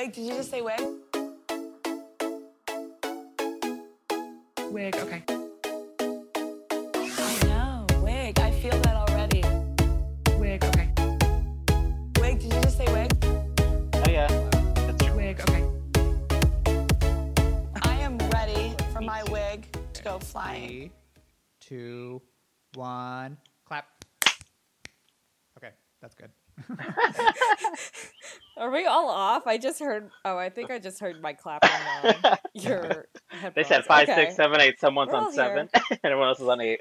Wig, did you just say wig? Wig, okay. I know, wig. I feel that already. Wig, okay. Wig, did you just say wig? Oh yeah, that's true. Wig, okay. I am ready for my wig to go flying. Three, two, one, clap. Okay, that's good. Are we all off? I just heard. Oh, I think I just heard my clapping on your headphones. They said five, Okay. six, seven, eight. Someone's We're on seven, and everyone else is on eight.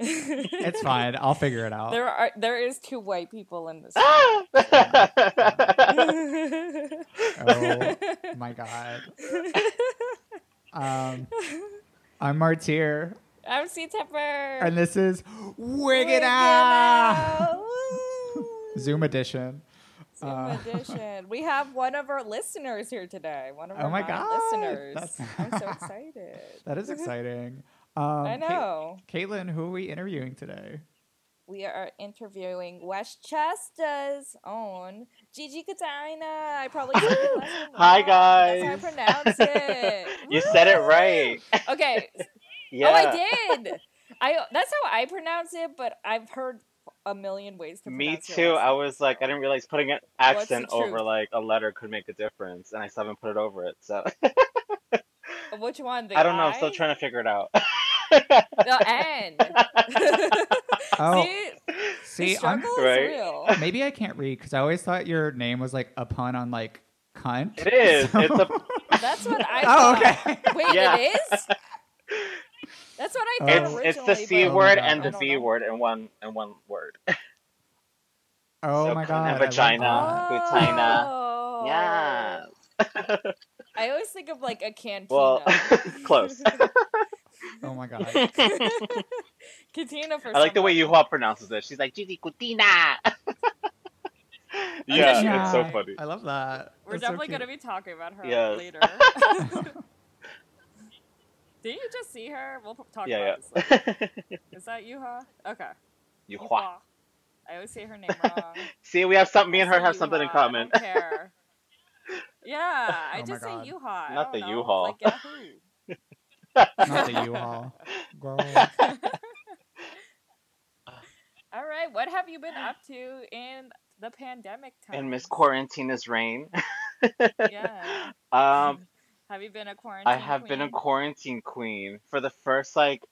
It's fine. I'll figure it out. there are there is two white people in this. Oh my god. Um, I'm Martyr, I'm C Temper. and this is Wig It Out! Out. Zoom edition. Zoom Uh, edition. We have one of our listeners here today. One of Oh our my God, listeners. that's- I'm so excited. That is exciting. Um, I Ca- know. Caitlin, who are we interviewing today? We are interviewing Westchester's own Gigi Katarina. I probably said the Hi, guys. That's how I pronounce it. you said it right. Okay. Yeah. Oh, I did. I that's how I pronounce it, but I've heard a million ways to Me pronounce it. Me too. I was like, I didn't realize putting an accent over like a letter could make a difference, and I still haven't put it over it. So Which one? The I don't know. I'm still trying to figure it out. The N. Oh, See, the see, I'm, struggle Right. real. maybe I can't read because I always thought your name was like a pun on like cunt. It is. So- It's a. That's what I. Oh, okay. Wait, Yeah. it is. That's what I thought Oh. It's originally. it's the C but God. word and the don't V know. word in one in one word. Oh So my god. and I love vagina. that. Vagina. Oh. Yes. I always think of like a cantina. Well, close. Oh my god. cantina for. I like the way. Yuhua pronounces it. She's like Gigi Cutina. yeah, Yeah. it's so funny. I love that. We're That's definitely cute. gonna be talking about her Yes. later. Did you just see her? We'll talk Yeah, about this yeah. later. Is that Yuha? Okay. Yuhua. I always say her name wrong. See, we have something. Me and her Say have something in common. I care. Yeah, I Oh my just say God. U-Haul. Not the know, U-Haul. Like Yahoo. Not the U-Haul. All right, what have you been up to in the pandemic time? And Miss Quarantina's reign. Yeah. Um, Have you been a quarantine? I have been a quarantine queen for the first like,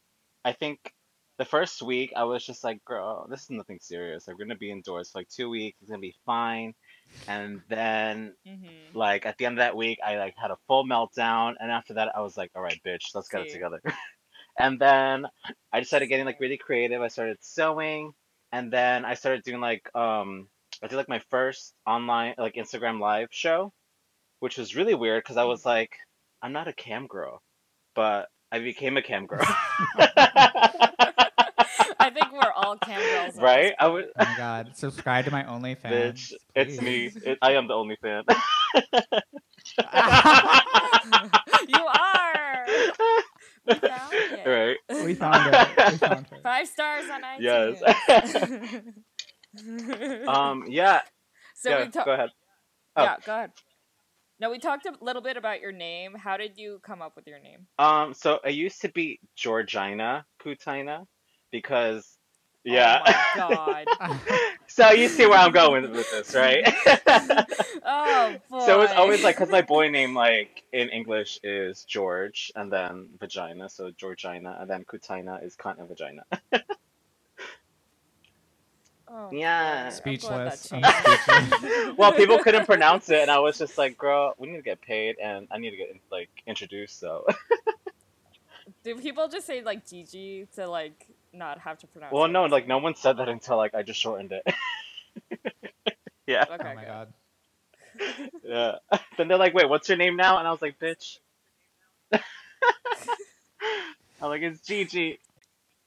I think, the first week. I was just like, girl, this is nothing serious. We're gonna be indoors for like two weeks. It's gonna be fine. And then, Mhm. like, at the end of that week, I like had a full meltdown. And after that, I was like, all right, bitch, let's get it together. and then I just started getting like really creative. I started sewing, and then I started doing like, um, I did like my first online like Instagram live show, which was really weird because I was like, I'm not a cam girl, but I became a cam girl. I think we're all cam girls. right? I would. Oh my god. Subscribe to my OnlyFans. Bitch, it's me. It, I am the only fan. you are. We found it. right? we found it. We found it. Five stars on iTunes. Yes. um. Yeah. so yeah. we talked. go ahead. Oh. Yeah, go ahead. No, we talked a little bit about your name. How did you come up with your name? Um. So I used to be Georgina Kutina because. Yeah. Oh my god. so you see where I'm going with this, right? oh boy. So it's always like because my boy name like in English is George and then vagina, so Georgina, and then Kutina is cunt and vagina. Oh, Yeah. Speechless. glad I'm that changed. speechless. well, people couldn't pronounce it, and I was just like, "Girl, we need to get paid, and I need to get like introduced." So, Do people just say like Gigi to like not have to pronounce? well, it? no, like no one said that until like I just shortened it. yeah, Okay. oh my good. god. yeah. then they're like, "Wait, what's your name now?" And I was like, "Bitch." I'm like, "It's Gigi."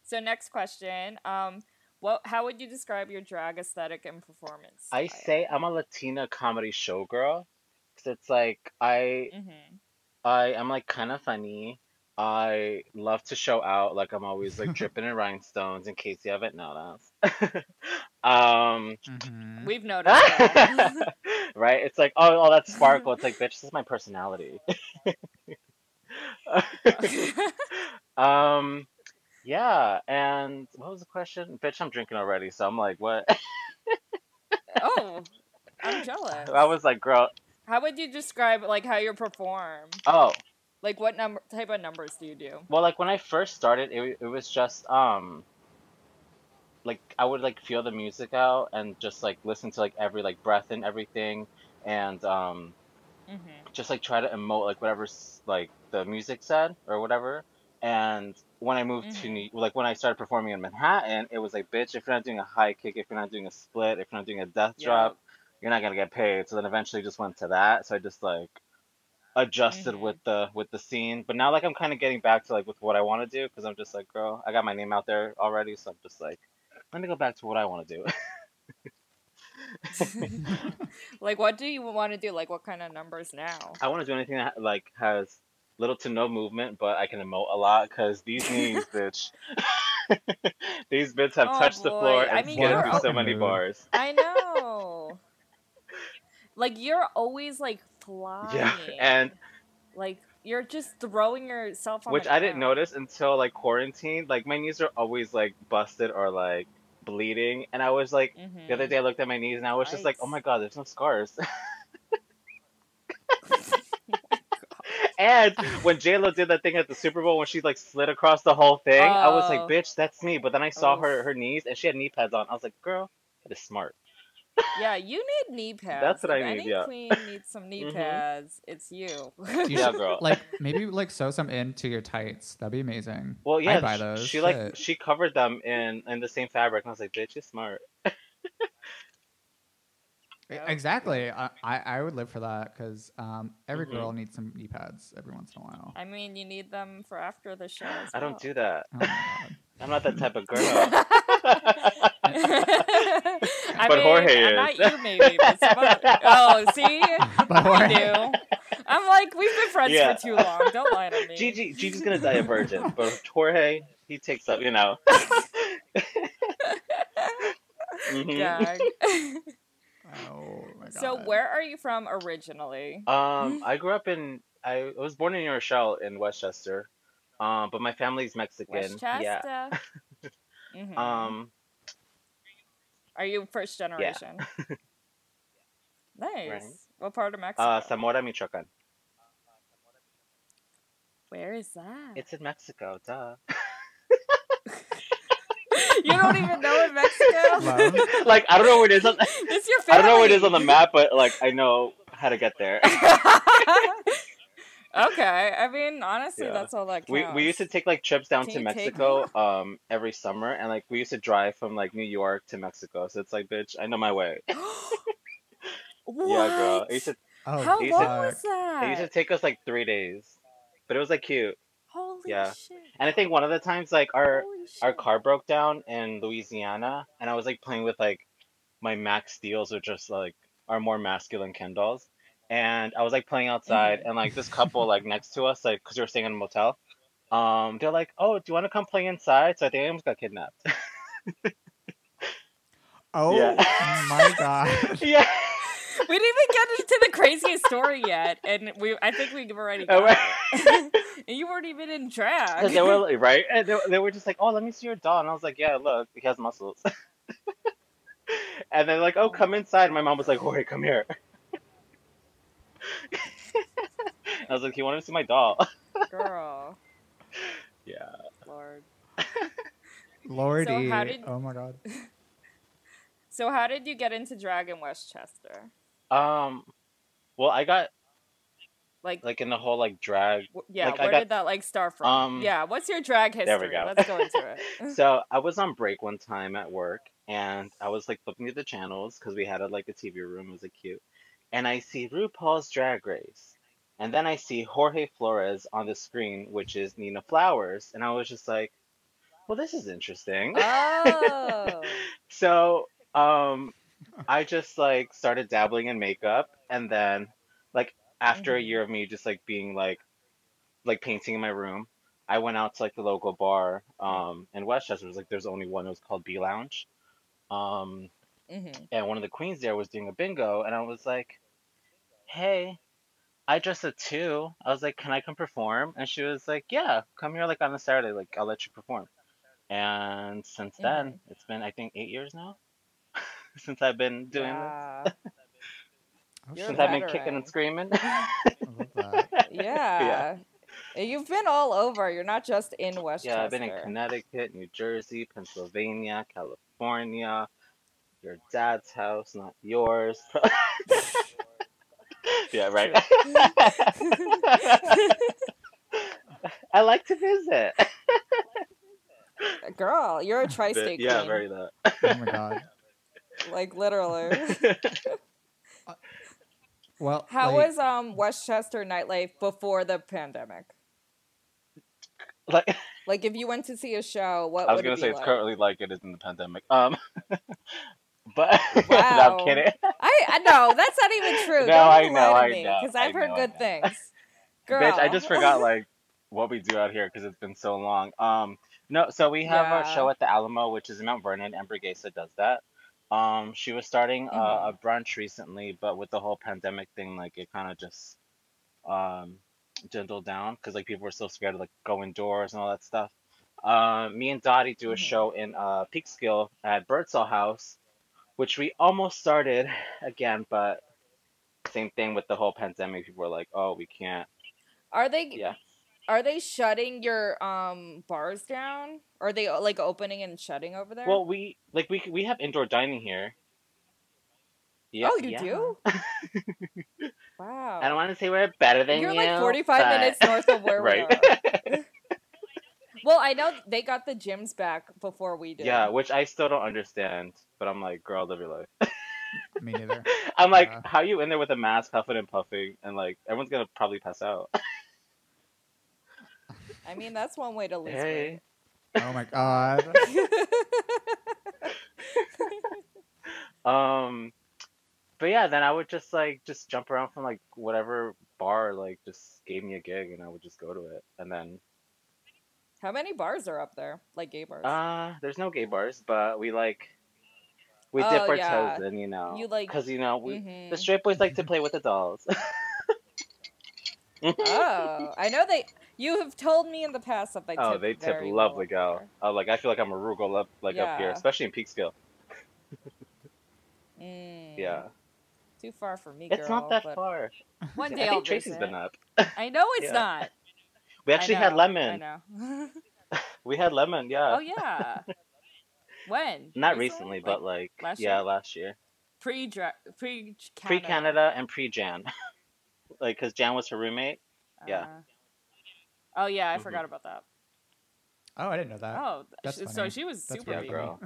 So next question. Um, what? How would you describe your drag aesthetic and performance? I say I'm a Latina comedy showgirl, because it's like I Mm-hmm. I am like kind of funny. I love to show out. Like I'm always like dripping in rhinestones. In case you haven't noticed. um, Mhm. We've noticed right? It's like oh, all that sparkle. It's like bitch, this is my personality. um, yeah. And what was the question? Bitch, I'm drinking already, so I'm like, what? oh, I'm jealous. I was like, girl. How would you describe like how you perform? Oh, Like what number type of numbers do you do? Well, like when I first started, it it was just um like I would like feel the music out and just like listen to like every like breath and everything and um Mm-hmm. just like try to emote like whatever like the music said or whatever. And when I moved to Mhm. New like when I started performing in Manhattan, it was like bitch, if you're not doing a high kick, if you're not doing a split, if you're not doing a death drop, you're not gonna get paid. So then eventually just went to that. So I just like adjusted Mhm. with the with the scene. But now like I'm kind of getting back to like with what I want to do because I'm just like, girl, I got my name out there already, so I'm just like, let me go back to what I want to do. like what do you want to do? Like what kind of numbers now? I want to do anything that like has little to no movement, but I can emote a lot because these knees, bitch. These bits have Oh, touched the boy. floor I and mean, skidded through so many rude. bars. I know. like you're always like flying. Yeah, and like you're just throwing yourself on which the I didn't notice until like quarantine. Like my knees are always like busted or like bleeding, and I was like the other Mhm. day I looked at my knees and I was just like, oh my god, there's no scars. and when J Lo did that thing at the Super Bowl when she like slid across the whole thing, I was like, Oh. bitch, that's me. But then I saw her her knees and she had knee pads on. I was like, girl, that is smart. Yeah, you need knee pads. That's what If I need, Any yeah. queen needs some knee Mhm. pads. It's you. You Yeah, girl. Like maybe like sew some into your tights. That'd be amazing. Well, yeah, I'd buy those. she like she covered them in in the same fabric, and I was like, bitch, you're smart. Yeah. Exactly. I, I I would live for that because um every Mhm. girl needs some knee pads every once in a while. I mean, you need them for after the show. As I don't do that. Oh. I'm not that type of girl. I But mean, Jorge uh, Not is. you, maybe. But some other- oh, see, But we Jorge- do. I'm like, we've been friends Yeah. for too long. Don't lie to me. Gigi, Gigi's gonna die a virgin, but Jorge, he takes up, you know. Mhm. Gag. Oh my god. so, where are you from originally? Um, I grew up in. I was born in New Rochelle in Westchester, um, but my family's Mexican. Westchester. Yeah. Mhm. Um, are you first generation? Nice. Right. What part of Mexico? uh, Zamora, Michoacan. Where is that? It's in Mexico, duh. you don't even know in Mexico. Love. like I don't know where it is. On, it's your I don't know where it is on the map, but like I know how to get there. okay, I mean, honestly, Yeah. that's all that counts. We we used to take like trips down Can to you take Mexico um every summer, and like we used to drive from like New York to Mexico. So it's like, bitch, I know my way. what? Yeah, girl. It used to oh, How long said- was that? it used to take us like three days, but it was like cute. Holy yeah. shit! And I think one of the times like our our car broke down in Louisiana, and I was like playing with like my Max Steels, which just like are more masculine Ken dolls. And I was like playing outside, and like this couple like next to us, like because we were staying in a motel, um, they're like, "Oh, do you want to come play inside?" So I think I almost got kidnapped. oh Yeah. my god. yeah. We didn't even get into the craziest story yet, and we I think we've already Oh, got it. and you weren't even in drag. And they were like- right, and they, they were just like, "Oh, let me see your doll," and I was like, "Yeah, look, he has muscles." and they're like, "Oh, come inside." My mom was like, "Jorge, come here." I was like, "He wanted to see my doll." Girl, yeah. Lord. Lordy. how did- Oh my god. So how did you get into drag in Westchester? Um. Well, I got Like, like in the whole like drag. w- yeah, like, I where got- did that like start from? um, yeah, what's your drag history? There we go. Let's go into it. So I was on break one time at work, and I was like flipping through the channels because we had a, like a TV room. It was like cute, and I see RuPaul's Drag Race, and then I see Jorge Flores on the screen, which is Nina Flowers, and I was just like, "Well, this is interesting." oh, So, um, I just like started dabbling in makeup, and then, like after a Mhm. year of me just like being like, like painting in my room, I went out to like the local bar um in Westchester. It was like there's only one. It was called B Lounge. Um, Mm-hmm. and one of the queens there was doing a bingo, and I was like, "Hey, I dressed a two. I was like, can I come perform?" And she was like, "Yeah, come here like on a Saturday. Like I'll let you perform." And since then, it's been I think eight years now since I've been doing this. Yeah. Oh, Oh, you're. Since I've been kicking and screaming. I love that. yeah. You've been all over. You're not just in Westchester. Yeah, I've been in Connecticut, New Jersey, Pennsylvania, California, your dad's house, not yours. yeah, right. I like to visit. Girl, you're a tri-state girl. yeah, queen. very that. Oh my god. Like literally. Well, How like, was um Westchester nightlife before the pandemic? like Like if you went to see a show, what I was would gonna it be say, it's currently like it is in the pandemic. Um, but no, I'm kidding. I, I know that's not even true. No, Don't I know, I know, because I I've heard know, good things. Girl, Bitch, I just forgot like what we do out here because it's been so long. Um, no, so we have our show at the Alamo, which is in Mount Vernon, and Brigesa does that. Um, she was starting uh, a brunch recently, but with the whole pandemic thing, like it kind of just um dwindled down because like people were so scared to like go indoors and all that stuff. Uh, me and Dottie do a Mhm. show in uh Peekskill at Birdsall House, which we almost started again, but same thing with the whole pandemic. People were like, "Oh, we can't." Are they Yeah. Are they shutting your um bars down? Are they like opening and shutting over there? Well, we like we we have indoor dining here. Yeah. oh, you yeah. do? wow. I don't want to say we're better than You're you. Are like 45 but- minutes north of where right. we are. Well, I know they got the gyms back before we did. yeah, which I still don't understand, but I'm like, girl, live your life. Me neither. I'm like, Yeah. how you in there with a mask, huffing and puffing, and like everyone's gonna probably pass out. I mean, that's one way to lose hey. Oh my god. Um, but yeah, then I would just like just jump around from like whatever bar like just gave me a gig, and I would just go to it, and then How many bars are up there? Like gay bars? Uh, there's no gay bars, but we like we Oh, dip our yeah. toes in, you know, You like- because you know we Mhm. the straight boys like to play with the dolls. oh, I know they. You have told me in the past that they tip oh, they tip lovely well. Oh, like I feel like I'm a Rugal up like up here, especially in Peekskill. Mm, Yeah, Too far for me, it's not that far. One I day I'll think Tracy's visit. been up. I know it's Yeah. not. We I actually had lemon. I know. We had lemon, yeah. oh yeah. When? Not recently, but like last yeah, year? last year. pre pre Pre Canada and pre Jan. like, cause Jan was her roommate. yeah. Oh yeah, I Mhm. forgot about that. Oh, I didn't know that. Oh, That's so funny. she was That's super. Yeah, girl.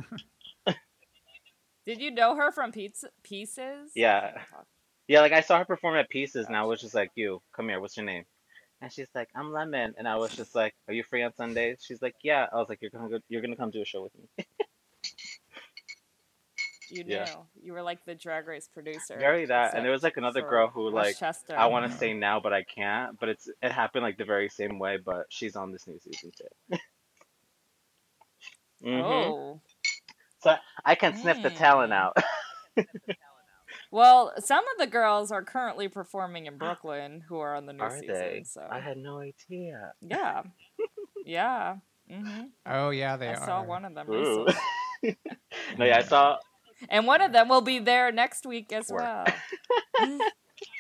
Did you know her from Pizza Pieces? Yeah. Yeah, like I saw her perform at Pieces, and I was just like, "You, come here. What's your name?" And she's like, "I'm Lemon," and I was just like, "Are you free on Sundays?" She's like, "Yeah." I was like, "You're gonna go, you're gonna come do a show with me." You knew. Yeah. You were like the Drag Race producer. Very that, and there was like another girl who like Westchester. I want to say now, but I can't. But it's it happened like the very same way, but she's on this new season too. hmm Oh. I can sniff the talent out. Well, some of the girls are currently performing in Brooklyn who are on the new Are season. they? So I had no idea. yeah, yeah. hmm Oh yeah, they are. I are. saw one of them recently, no, yeah, I saw. And one of them will be there next week as Work. well.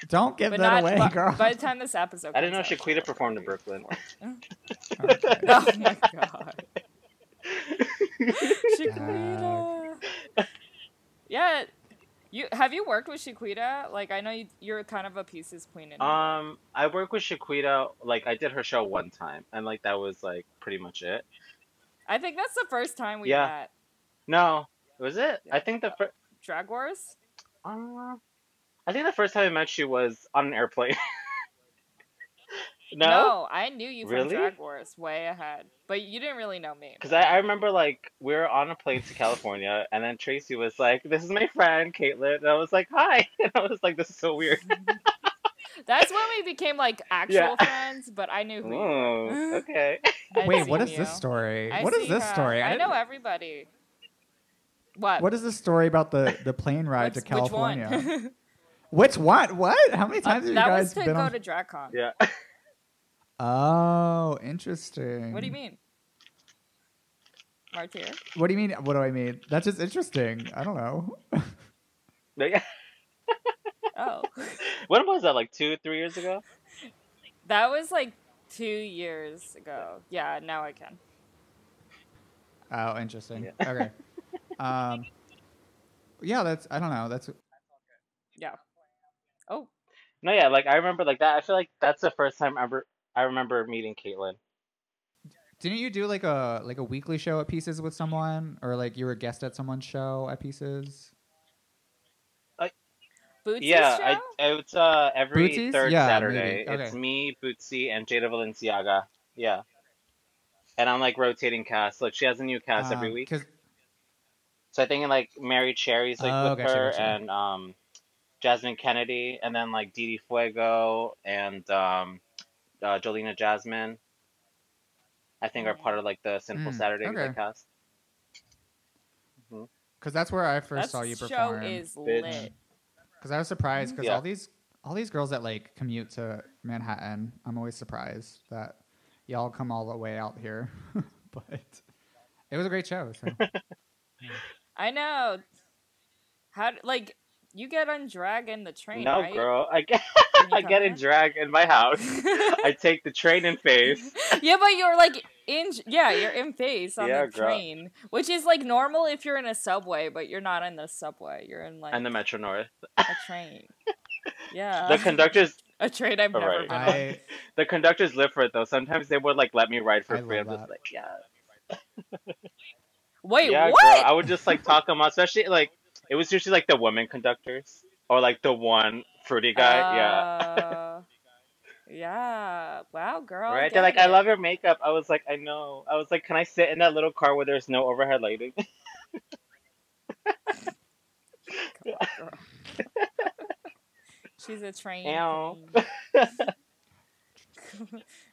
Don't give but that not away, by, girl. by the time this episode. I didn't know comes out, Shaquita performed in Brooklyn. Okay. oh my god, Shaquita. yeah, you have you worked with Shaquita? Like I know you, you're kind of a pieces queen. In Um, I worked with Shaquita. Like, I did her show one time, and like that was like pretty much it. I think that's the first time we Yeah. met. No, was it? I think the first. Drag Wars. Uh, I think the first time I met you was on an airplane. no, No, I knew you from Really? Drag Wars way ahead, but you didn't really know me. because I, I remember like we were on a plane to California, and then Tracy was like, "This is my friend Caitlin," and I was like, "Hi," and I was like, "This is so weird." That's when we became like actual Yeah. friends, but I knew who you were. Ooh, okay. I'd Wait, what is seen is this story? I what is this her. story? I, know everybody. What? What is the story about the the plane ride to What's- which one? California? Which one? What? How many Uh, times have you that guys was to been go on? to DragCon. Yeah. Oh, interesting. What do you mean? Martyr? What do you mean? What do I mean? That's just interesting. I don't know. Yeah. Oh. When was that? Like two, three years ago? that was like two years ago. Yeah, now I can. Oh, interesting. Yeah. Okay. Um. Yeah, that's. I don't know. That's. Yeah. Oh, No, yeah. Like I remember like that. I feel like that's the first time ever I remember meeting Caitlin. Didn't you do like a like a weekly show at Pieces with someone, or like you were a guest at someone's show at Pieces? Bootsy's Yeah, show? I, it's uh every Bootsy's? third Yeah, Saturday. maybe. It's me, Bootsy, and Jada Valenciaga. Yeah. And I'm like rotating cast. Like she has a new cast every week. week. 'cause- So I think like Mary Cherry's like Oh, with gotcha, her gotcha. and um Jasmine Kennedy and then like Didi Fuego and um uh, Jolina Jasmine. I think are part of like the Simple Mm, Saturday okay. cast. Cause that's where I first that saw you perform. show is lit. Cause I was surprised because Yeah. all these all these girls that like commute to Manhattan, I'm always surprised that y'all come all the way out here. but it was a great show. So. I know. How like you get on drag in the train, No, right? girl, I get When I get a drag in my house. I take the train in face. yeah, but you're like in yeah, you're in face on Yeah, the girl. train, which is like normal if you're in a subway, but you're not in the subway. You're in like and the Metro North. a train. Yeah, The conductors, a train I've oh, never Alright. been on. I the conductors live for it though. Sometimes they would like let me ride for I free. I'm love just like, yeah, Wait, yeah, what? girl. I would just like talk them out, especially like it was usually like the women conductors or like the one fruity guy. yeah, Uh, yeah. Wow, girl. right. They're like, I love your makeup. I was like, I know. I was like, can I sit in that little car where there's no overhead lighting? Come on, girl. She's a train Ow. queen.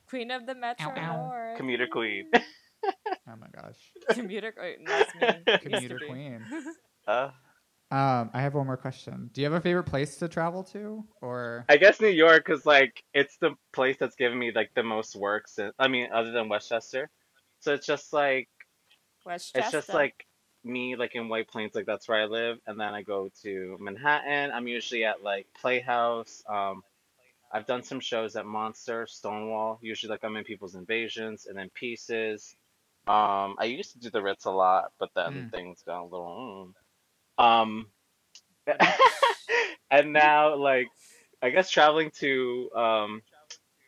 queen of the Metro Ow, ow. North. Commuter queen. Oh my gosh, Commuter queen. That's me. Used to commuter be. queen. Uh, Um, I have one more question. Do you have a favorite place to travel to, or I guess New York is like it's the place that's given me like the most work since I mean other than Westchester. So it's just like Westchester. it's just like me like in White Plains like that's where I live and then I go to Manhattan. I'm usually at like Playhouse. Um I've done some shows at Monster, Stonewall. Usually like I'm in People's Invasions and then Pieces. Um I used to do the Ritz a lot, but then Mm. things got a little mm. um and now like I guess traveling to um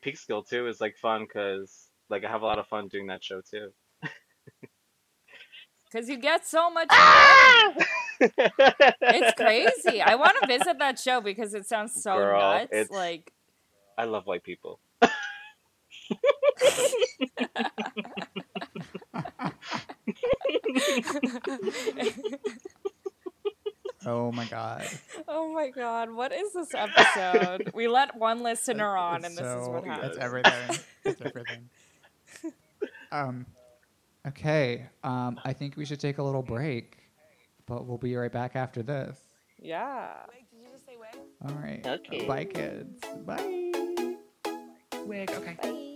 Peekskill too is like fun because like I have a lot of fun doing that show too. because you get so much. Ah! it's crazy. I want to visit that show because it sounds so Girl, nuts. it's- Like I love white people. Oh my god, oh my god, what is this episode? we let one listener on, and It's this is what so- happens. That's everything. That's everything. um, okay. Um, I think we should take a little break, but we'll be right back after this. Yeah. Wait, did you just say wig? All right. Okay. Bye, kids. Bye. Wig. Okay. I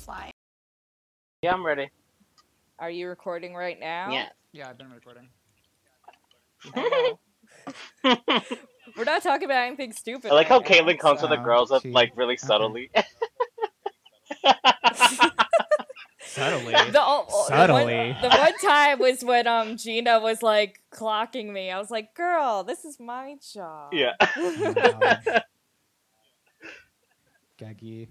to flying. Yeah, I'm ready. Are you recording right now? Yeah. Yeah, I've been recording. We're not talking about anything stupid. I like how right now, Caitlyn comes to the girls up like really subtly. Subtly. The, oh, oh, the Subtly. one, the one time was when um Gina was like clocking me. I was like, "Girl, this is my job." yeah. Gaggy.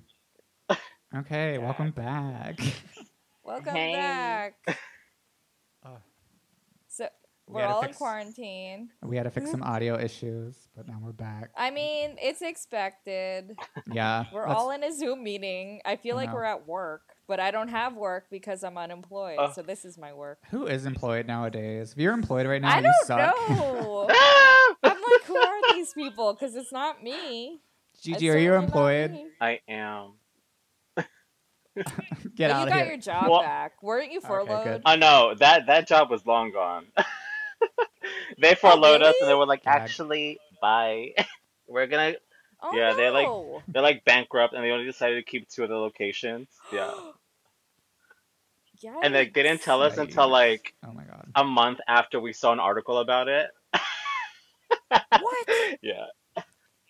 Okay, welcome back. Welcome Hey. back. Uh. So We We're had to all in quarantine. We had to fix some audio issues, but now we're back. I mean, it's expected. Yeah, We're all in a Zoom meeting. I feel I like know. we're at work, but I don't have work because I'm unemployed. Oh. So this is my work. Who is employed nowadays? If you're employed right now, I you don't suck. know. I'm like, who are these people? Because it's not me. It's Gigi, are you employed? I am. Get But out you of got here. your job Well- back. Weren't you Okay, furloughed? good. Oh no, that that job was long gone. they oh, furloughed us, and they were like, "Actually, bye. We're gonna." oh, Yeah, they're like- They're like bankrupt, and they only decided to keep two of the locations. Yeah, and they didn't tell us until like Oh my god. a month after we saw an article about it. What? Yeah.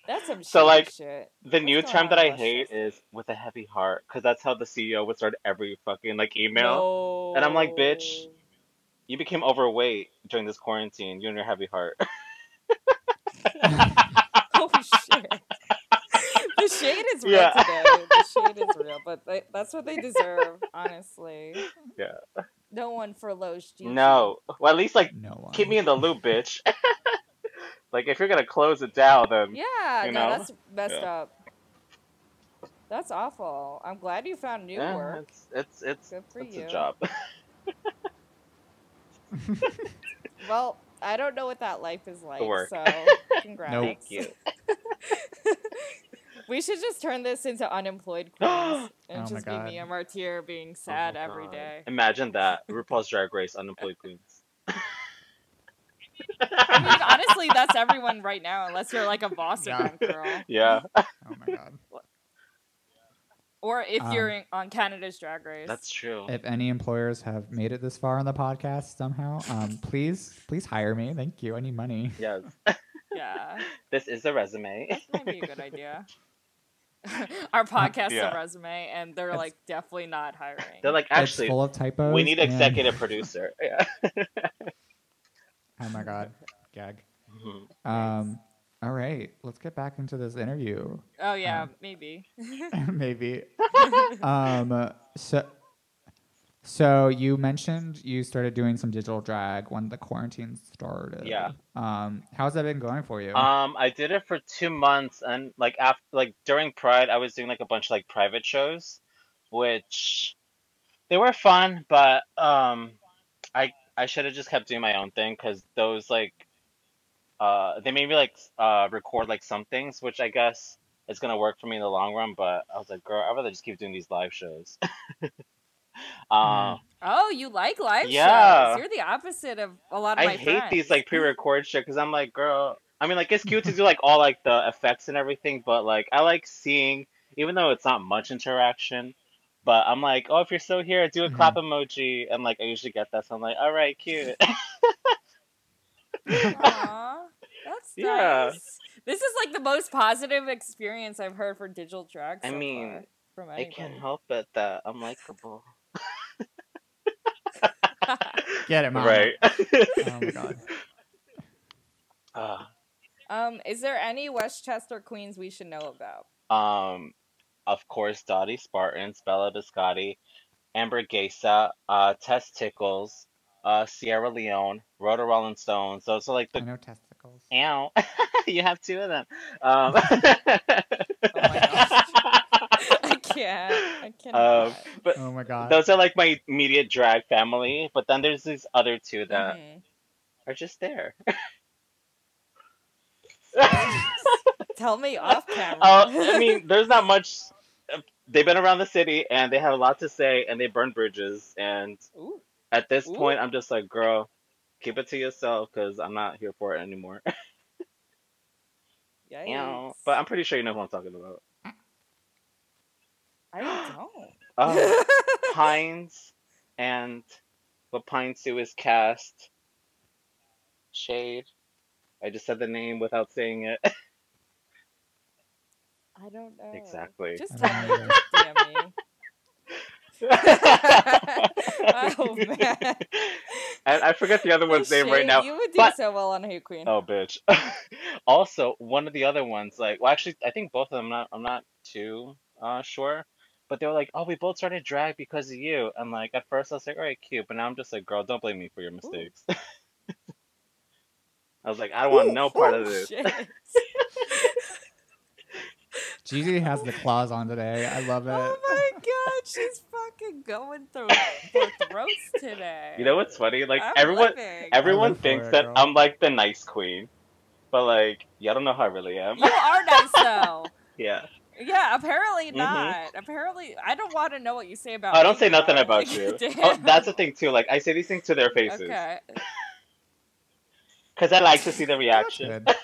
That's some So, like, shit. The new term that I hate Westchester? is with a heavy heart, because that's how the CEO would start every fucking like email. And I'm like, bitch. You became overweight during this quarantine. You and your heavy heart. Oh shit. the shade is real Yeah. today. The shade is real, but they, that's what they deserve, honestly. Yeah. No one furloughs Gigi. No. Well, at least like No one. keep me in the loop, bitch. like if you're gonna close it down, then Yeah, You no, that's messed Yeah. up. That's awful. I'm glad you found new yeah, work. it's it's it's Good for it's you. a job. Well, I don't know what that life is like, work. so congrats. Nope. Thank you. we should just turn this into unemployed queens oh and Oh just be God. Mia Martyr being Oh sad my every God. day. Imagine that RuPaul's Drag Race unemployed queens. I mean, honestly, that's everyone right now, unless you're like a bossy Yeah. girl, Yeah, Oh my god. or if Um, you're in, on Canada's Drag Race. that's true. If any employers have made it this far on the podcast somehow, um, please, please hire me. Thank you. I need money. Yes, yeah, this is a resume. that might be a good idea. Our podcast Yeah. a resume, and they're It's- like definitely not hiring. They're like, it's actually, full of typos. we need and- executive producer. Yeah. Oh my god. Gag. Mhm. Um. All right. Let's get back into this interview. oh yeah, um, maybe. Maybe. Um. So. So you mentioned you started doing some digital drag when the quarantine started. Yeah. Um. How's that been going for you? Um, I did it for two months, and like after, like during Pride, I was doing like a bunch of like private shows, which they were fun, but um, I I should have just kept doing my own thing because those like, uh, they made me like uh record like some things, which I guess is gonna work for me in the long run. But I was like, girl, I'd rather just keep doing these live shows. Um, Oh, you like live Yeah. shows? You're the opposite of a lot of I my hate friends. these like pre-record shit because I'm like, girl. I mean, like it's cute to do like all like the effects and everything, but like I like seeing, even though it's not much interaction. But I'm like, oh, if you're still here, do a Mhm. clap emoji, and like I usually get that, so I'm like, all right, cute. Aw, that's Yeah. nice. This is like the most positive experience I've heard for digital drag. I so mean, far from I can't help it that I'm likable, Get it, mom. right? Oh my god. Uh, um, is there any Westchester queens we should know about? um, of course, Dottie Spartans, Bella Biscotti, Amber Gesa, uh, Tess Tickles, uh, Sierra Leone, Rhoda Rolling Stones. Those are like I the know testicles. Ow. you have two of them. Um, Oh my gosh. I can't. I cannot. Um, but Oh my god. those are like my immediate drag family. But then there's these other two that Mhm. are just there. Tell me off camera. Uh, I mean, there's not much. They've been around the city and they have a lot to say and they burn bridges. And Ooh. at this Ooh. point, I'm just like, girl, keep it to yourself because I'm not here for it anymore. Ow. but I'm pretty sure you know who I'm talking about. I don't. Oh, Pines and what Pines do is cast Shade. I just said the name without saying it. I don't know. Exactly. Just I tell me. DM. Oh man. and I forget the other one's name right now. You would do but- so well on Hey Queen. Oh, bitch. also, one of the other ones, like, well, actually, I think both of them. I'm not, I'm not too uh, sure, but they were like, "Oh, we both started drag because of you." And like, at first, I was like, "All right, cute," but now I'm just like, "Girl, don't blame me for your mistakes." I was like, I don't want no part of Oh, this. Shit. Gigi has the claws on today. I love it. Oh my god, she's fucking going through for throats today. You know what's funny? Like I'm everyone, living. everyone thinks it, that girl. I'm like the nice queen, but like y'all don't know how I really am. You are nice though. yeah. Yeah, apparently Mhm. not. Apparently, I don't want to know what you say about. Me. I don't me, say nothing though. about you. Oh, that's the thing too. Like I say these things to their faces Okay. because I like to see the That's reaction. good.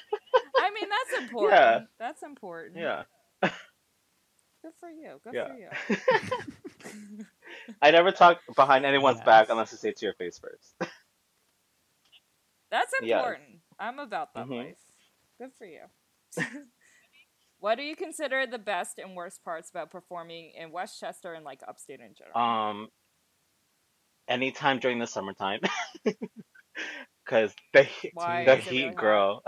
I mean, that's important. Yeah. That's important. Yeah. Good for you. Good Yeah. for you. I never talk behind anyone's Yes. back unless I say it to your face first. That's Yes. important. I'm about that Mhm. life. Good for you. what do you consider the best and worst parts about performing in Westchester and like upstate in general? Um, anytime during the summertime, because the Why the really heat, hot? girl.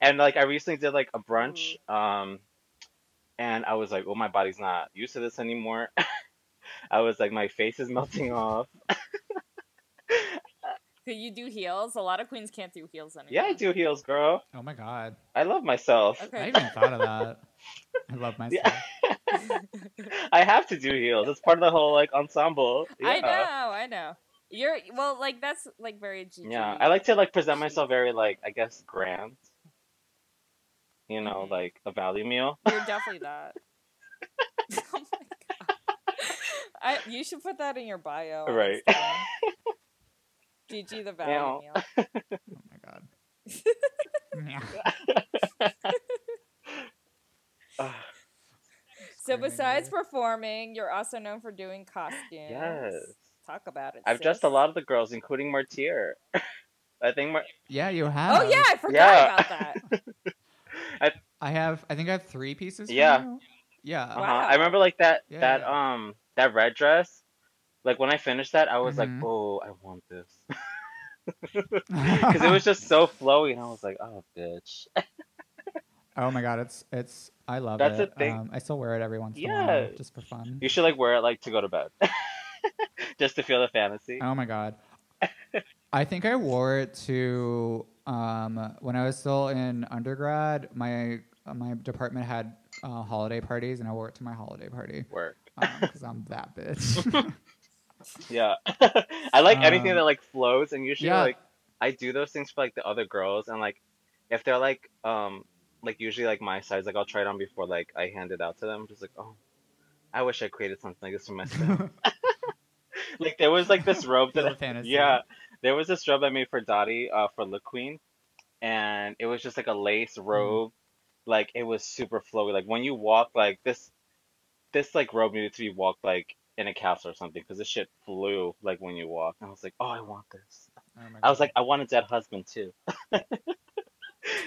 And like I recently did like a brunch, um, and I was like, oh, my body's not used to this anymore. I was like, my face is melting off. Could you do heels? A lot of queens can't do heels anymore. Yeah, I do heels, girl. Oh my god. I love myself. Okay. I even thought of that. I love myself. I have to do heels. It's part of the whole like ensemble. Yeah. I know, I know. You're well, like that's like very GG. Yeah, I like to like present myself very like I guess grand. You know, like a value meal. You're definitely that. oh my god. I you should put that in your bio. Right. Instagram. GG the value Meow. meal. Oh my god. Yeah. So besides performing, you're also known for doing costumes. yes. Talk about it. I've dressed a lot of the girls, including Martier. I think Mar- Yeah, you have. Oh yeah, I forgot Yeah. about that. I have. I think I have three pieces. Yeah. Yeah. uh-huh. Wow. I remember like that Yeah, that yeah. um that red dress. Like when I finished that, I was Mhm. like, "Oh, I want this," because it was just so flowy, and I was like, "Oh, bitch." Oh my god, it's it's. I love That's the it. thing. Um, I still wear it every once in a Yeah. while, just for fun. You should like wear it like to go to bed, just to feel the fantasy. Oh my god. I think I wore it to um, when I was still in undergrad. My uh, my department had uh, holiday parties, and I wore it to my holiday party Work. because I'm that bitch. Yeah, I like anything Um, that like flows, and usually yeah. like I do those things for like the other girls, and like if they're like um like usually like my size, like I'll try it on before like I hand it out to them. Just like oh, I wish I created something like this for myself. like there was like this robe that the fantasy. yeah, there was this robe I made for Dottie uh for Look Queen, and it was just like a lace Mm-hmm. robe, like it was super flowy. Like when you walk, like this this like robe needed to be walked like in a castle or something because this shit flew like when you walk. And I was like, oh, I want this. Oh I was like, I want a dead husband too.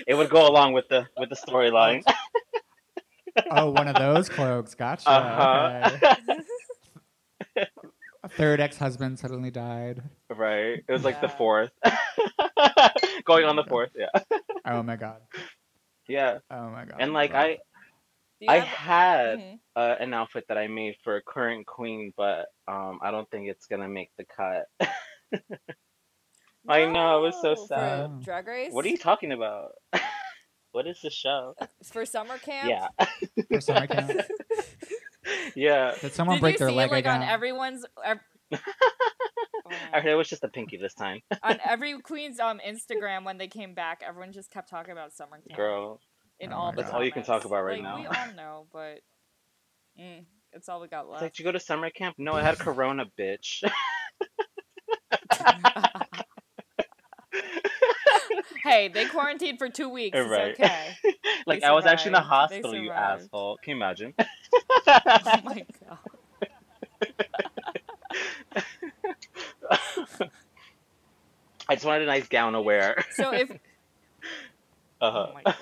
it would go along with the with the storyline. oh, one of those cloaks. Gotcha. Uh-huh. Okay. A third ex-husband suddenly died. right. It was like the fourth. Going on the fourth, yeah. Oh my god. Yeah. Oh my god. And like Rough. I Do I have- had Mhm. uh, an outfit that I made for a current queen, but um I don't think it's gonna make the cut. I know, it was so No, for sad. Drag Race. What are you talking about? what is the show? for summer camp? Yeah. For summer camp. Yeah. Did someone Did break you their see leg it, like again? on everyone's ev- I heard it was just a pinky this time. on every queen's um Instagram when they came back, everyone just kept talking about summer camp. Girl. in Oh all my the God. That's all you can talk about right Like, now. We all know, but mm, it's all we got It's left. like, did you go to summer camp? No, I had corona, bitch. hey, they quarantined for two weeks. It's Right. okay. like, They I was actually in the hospital, you survived. asshole. Can you imagine? oh my god. I just wanted a nice gown to wear. So if Uh-huh. oh my god.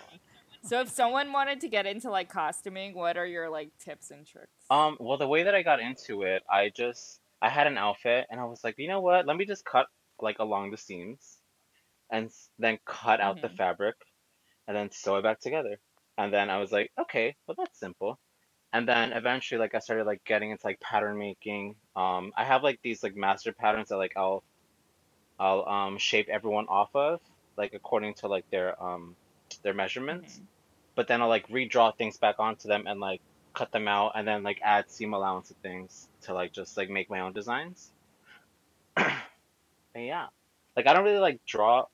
So if someone wanted to get into like costuming, what are your like tips and tricks? Um, well, the way that I got into it, I just I had an outfit and I was like, you know what? Let me just cut like along the seams and then cut out the Mhm. fabric and then sew it back together. And then I was like, okay, well that's simple. And then eventually like I started like getting into like pattern making. Um, I have like these like master patterns that like I'll I'll um shape everyone off of like according to like their um their measurements. Mhm. But then I'll like redraw things back onto them and like cut them out and then like add seam allowance to things to like just like make my own designs. And yeah, like I don't really like draw.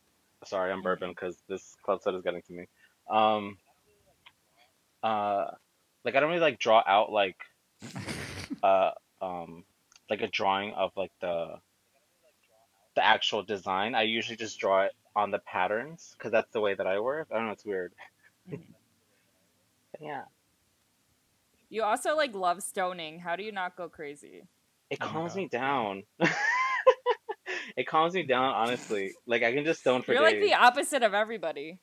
Sorry, I'm burping because this club soda is getting to me. Um, uh, like I don't really like draw out like uh um like a drawing of like the the actual design. I usually just draw it on the patterns because that's the way that I work. I don't know, it's weird. But yeah, You also like love stoning. How do you not go crazy? it Oh my calms God. me down. It calms me down, honestly. Like I can just stone for You're like the opposite of everybody.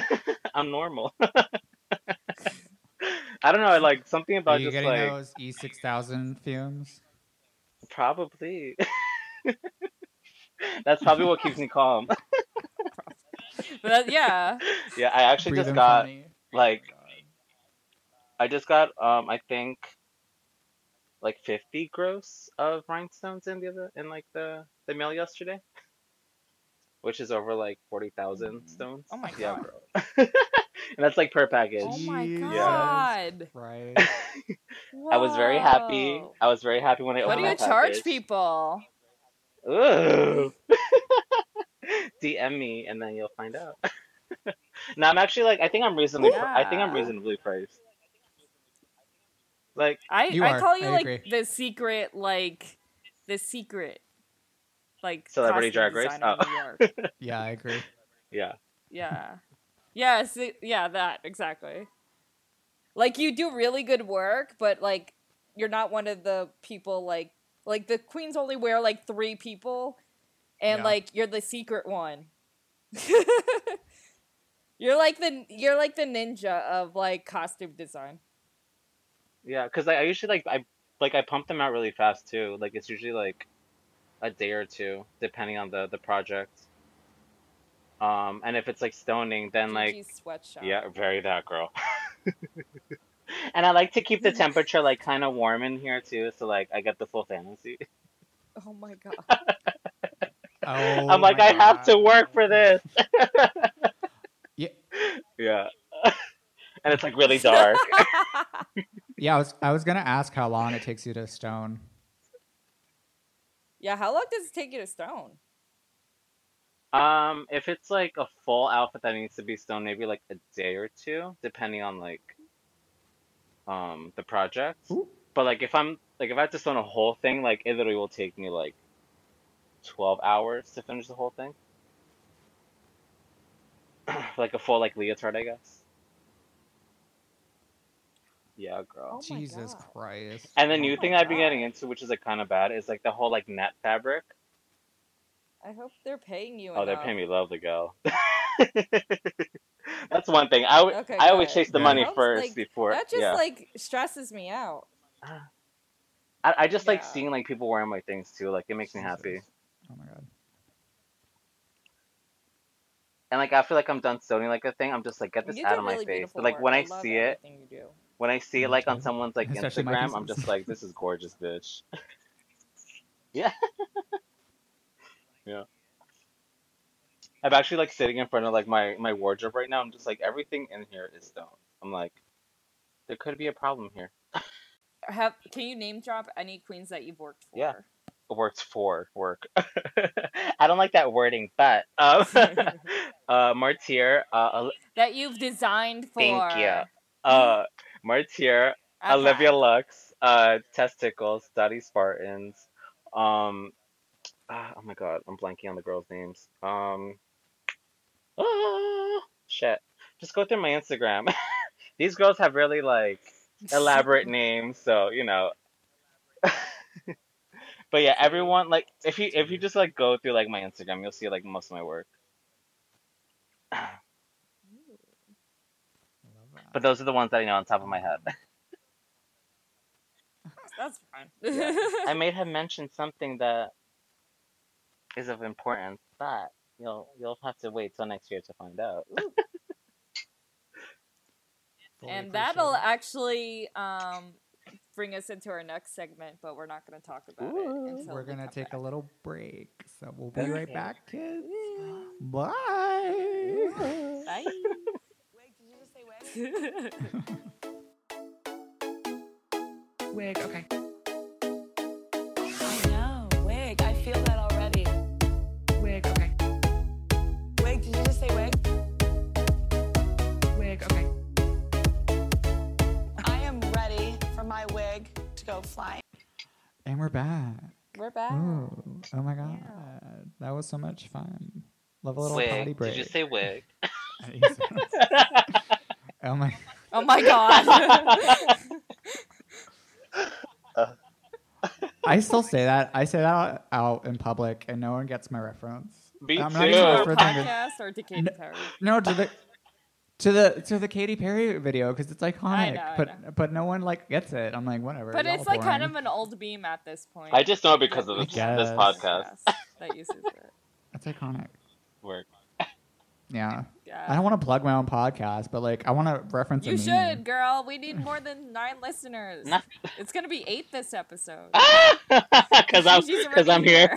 I'm normal. I don't know. I like something Are about you just getting like those E6000 fumes? probably. That's probably what keeps me calm. But that, yeah. Yeah, I actually just got funny. like I just got um I think like 50 gross of rhinestones in the other in like the the mail yesterday, which is over like 40,000 Mhm. stones. Oh my Yeah, God. bro. and that's like per package. Oh my Jesus god. Right. I was very happy. I was very happy when I What do you my charge package. people? Ooh. DM me and then you'll find out. no, I'm actually like I think I'm reasonably. pri- I think I'm reasonably priced. Like I You I are. call you I like agree. the secret like the secret like Celebrity Drag Race? Oh. in New York. Yeah, I agree. yeah, Yeah. Yeah, see, yeah, that exactly. Like you do really good work, but like you're not one of the people like like the queens only wear like 3 people and Yeah. like you're the secret one. you're like the you're like the ninja of like costume design. yeah. Because I, I usually like I like I pump them out really fast too. Like it's usually like a day or two, depending on the the project. Um, and if it's like stoning, then like sweatshop. Yeah, very that girl. and I like to keep the temperature like kind of warm in here too, so like I get the full fantasy. Oh my god. Oh, I'm like, my I have to work for this. Yeah. Yeah. and it's like really dark. Yeah, I was I was gonna ask how long it takes you to stone. Yeah, how long does it take you to stone? um, if it's like a full outfit that needs to be stoned, maybe like a day or two, depending on like um the project. Ooh. But like if I'm like if I have to stone a whole thing, like it literally will take me like twelve hours to finish the whole thing. like a full like leotard, I guess. Yeah, girl. Oh my Jesus God. Christ. And the Oh new my thing I've been getting into, which is like kind of bad, is like the whole like net fabric. I hope they're paying you Oh, they're paying me lovely, girl. That's one thing. I, w- Okay, I always good. chase the Yeah. money first like, before. That just yeah. like stresses me out. I, I just like seeing like people wearing my things too. Like it makes me happy. Oh my god. And like after like I'm done sewing like a thing, I'm just like get this you out do of my face. But like when I, see it, you do. When I see it like on someone's like Especially Instagram, I'm just like, this is gorgeous, bitch. yeah. yeah. I'm actually like sitting in front of like my my wardrobe right now. I'm just like everything in here is stone. I'm like, there could be a problem here. Have can you name drop any queens that you've worked for? Yeah. works for work. I don't like that wording, but um, uh, Martier. uh, that you've designed for. thank you. Uh, Martyr, Okay. Olivia Lux, uh, Testicles, Daddy Spartans. Um, ah, oh my god, I'm blanking on the girls' names. Um, ah, shit. Just go through my Instagram. These girls have really like elaborate names, so you know. but yeah, everyone like if you if you just like go through like my Instagram, you'll see like most of my work. Love that. But those are the ones that I know on top of my head. That's fine. Yeah. I may have mentioned something that is of importance, but you'll you'll have to wait till next year to find out. And that'll it. actually um bring us into our next segment, but we're not going to talk about Ooh. it. Until We're gonna come take a little break, so we'll be right back, kids. Bye. Bye. Wig, did you just say wig? Wig. Okay. I know. Wig. I feel that already. Wig. Okay. Wig, did you just say wig? Wig. Okay. I am ready for my wig to go flying. And we're back. we're back. Ooh, oh my god, that was so much fun. Love a little potty break. Did you say wig? oh my. Oh my god. I still say that. I say that out in public, and no one gets my reference. Me I'm too. not even to referencing it. podcast or to Katy No. Perry? No, to the to the to the Katy Perry video because it's iconic, know, I but know. but no one like gets it. I'm like whatever. But it's like kind of an old beam at this point. I just know because of I this, this podcast. Yes, that uses it. That's iconic. Work. Yeah, Yeah. I don't want to plug my own podcast, but like I want to reference. a You meme. should, girl. We need more than nine listeners. It's gonna be eight this episode. Because I'm because I'm here.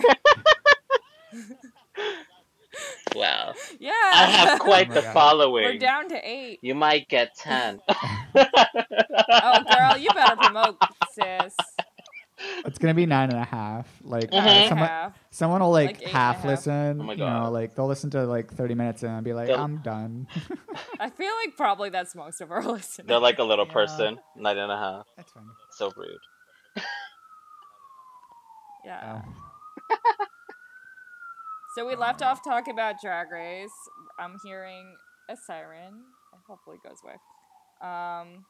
wow. Yeah. I have quite Oh the God. following. We're down to eight. You might get ten. Oh, girl, you better promote, sis. It's gonna be nine and a half. Like uh, Nine someone, half. someone will like, Like eight and a half half. listen. Oh my You know, God. like they'll listen to like thirty minutes and be like, They'll- I'm done. I feel like probably that's most of our listeners. They're like a little Yeah. person, nine and a half. That's fine. So rude. yeah. Oh. So we left off talking about Drag Race. I'm hearing a siren. Hopefully it goes away. Um,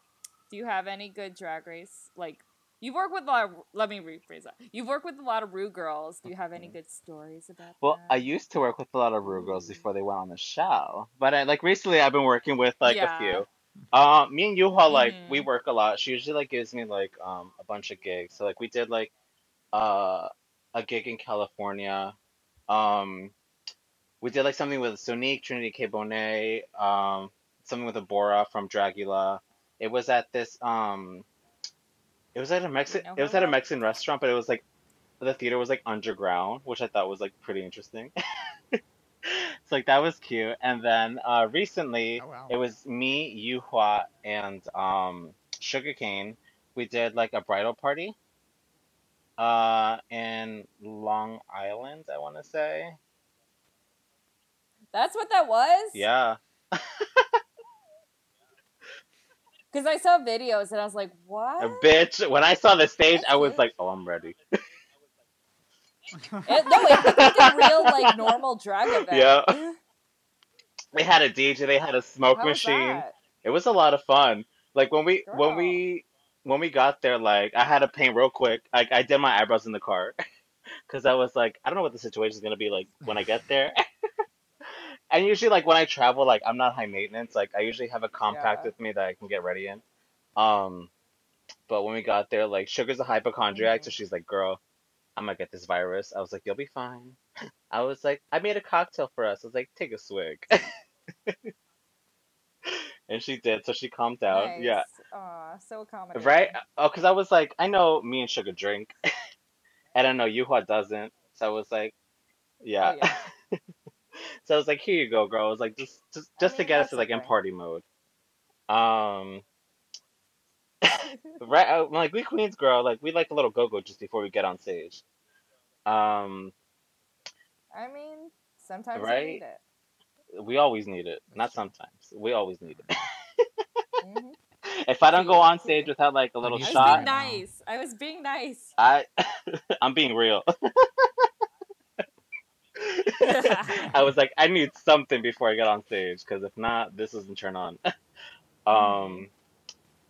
do you have any good Drag Race? Like, you've worked with a lot of, let me rephrase that. You've worked with a lot of Ru girls. Do you have any good stories about Well, that? I used to work with a lot of Ru girls before they went on the show, but I, like recently, I've been working with like Yeah. a few. Uh, me and Yuhua like Mhm. we work a lot. She usually like gives me like um a bunch of gigs. So like we did like uh a gig in California. Um, we did like something with Sonique, Trinity K Bonet, um, something with Abhora from Dragula. It was at this um, it was at a Mexican. It was at a? Mexican restaurant, but it was like the theater was like underground, which I thought was like pretty interesting. so like that was cute. And then uh, recently, Oh, wow. it was me, Yuhua, and um, Sugarcane. We did like a bridal party uh, in Long Island, I want to say. That's what that was? Yeah. Because I saw videos and I was like, what? A bitch. When I saw the stage, That's I was cute. like, oh, I'm ready. It, no, it looked like a real, like, normal drag event. Yeah. They had a DJ, they had a smoke How machine. that? It was a lot of fun. Like when we when we when we got there, like I had to paint real quick. Like I did my eyebrows in the car because I was like, I don't know what the situation is gonna be like when I get there. And usually, like when I travel, like I'm not high maintenance. Like I usually have a compact Yeah. with me that I can get ready in. Um, but when we got there, like Sugar's a hypochondriac, so Mhm. she's like, "Girl, I'm gonna get this virus." I was like, "You'll be fine." I was like, "I made a cocktail for us." I was like, "Take a swig." and she did, so she calmed down. Nice. Yeah. Aw, so accommodating. Right? Oh, because I was like, I know me and Sugar drink, and I know Yuhua doesn't. So I was like, yeah. Oh, yeah. So I was like, here you go, girl. I was like, just just, I just to get us to like in party mode. Um, right? uh, Like we queens, girl. Like we like a little go go just before we get on stage. Um, I mean, sometimes you Right? need it. we always need it. Not sometimes. We always need it. Mhm. if I don't go on stage without like a little I I was shot, being nice. I was being nice. I I'm being real. I was like, I need something before I get on stage because if not, this doesn't turn on. um,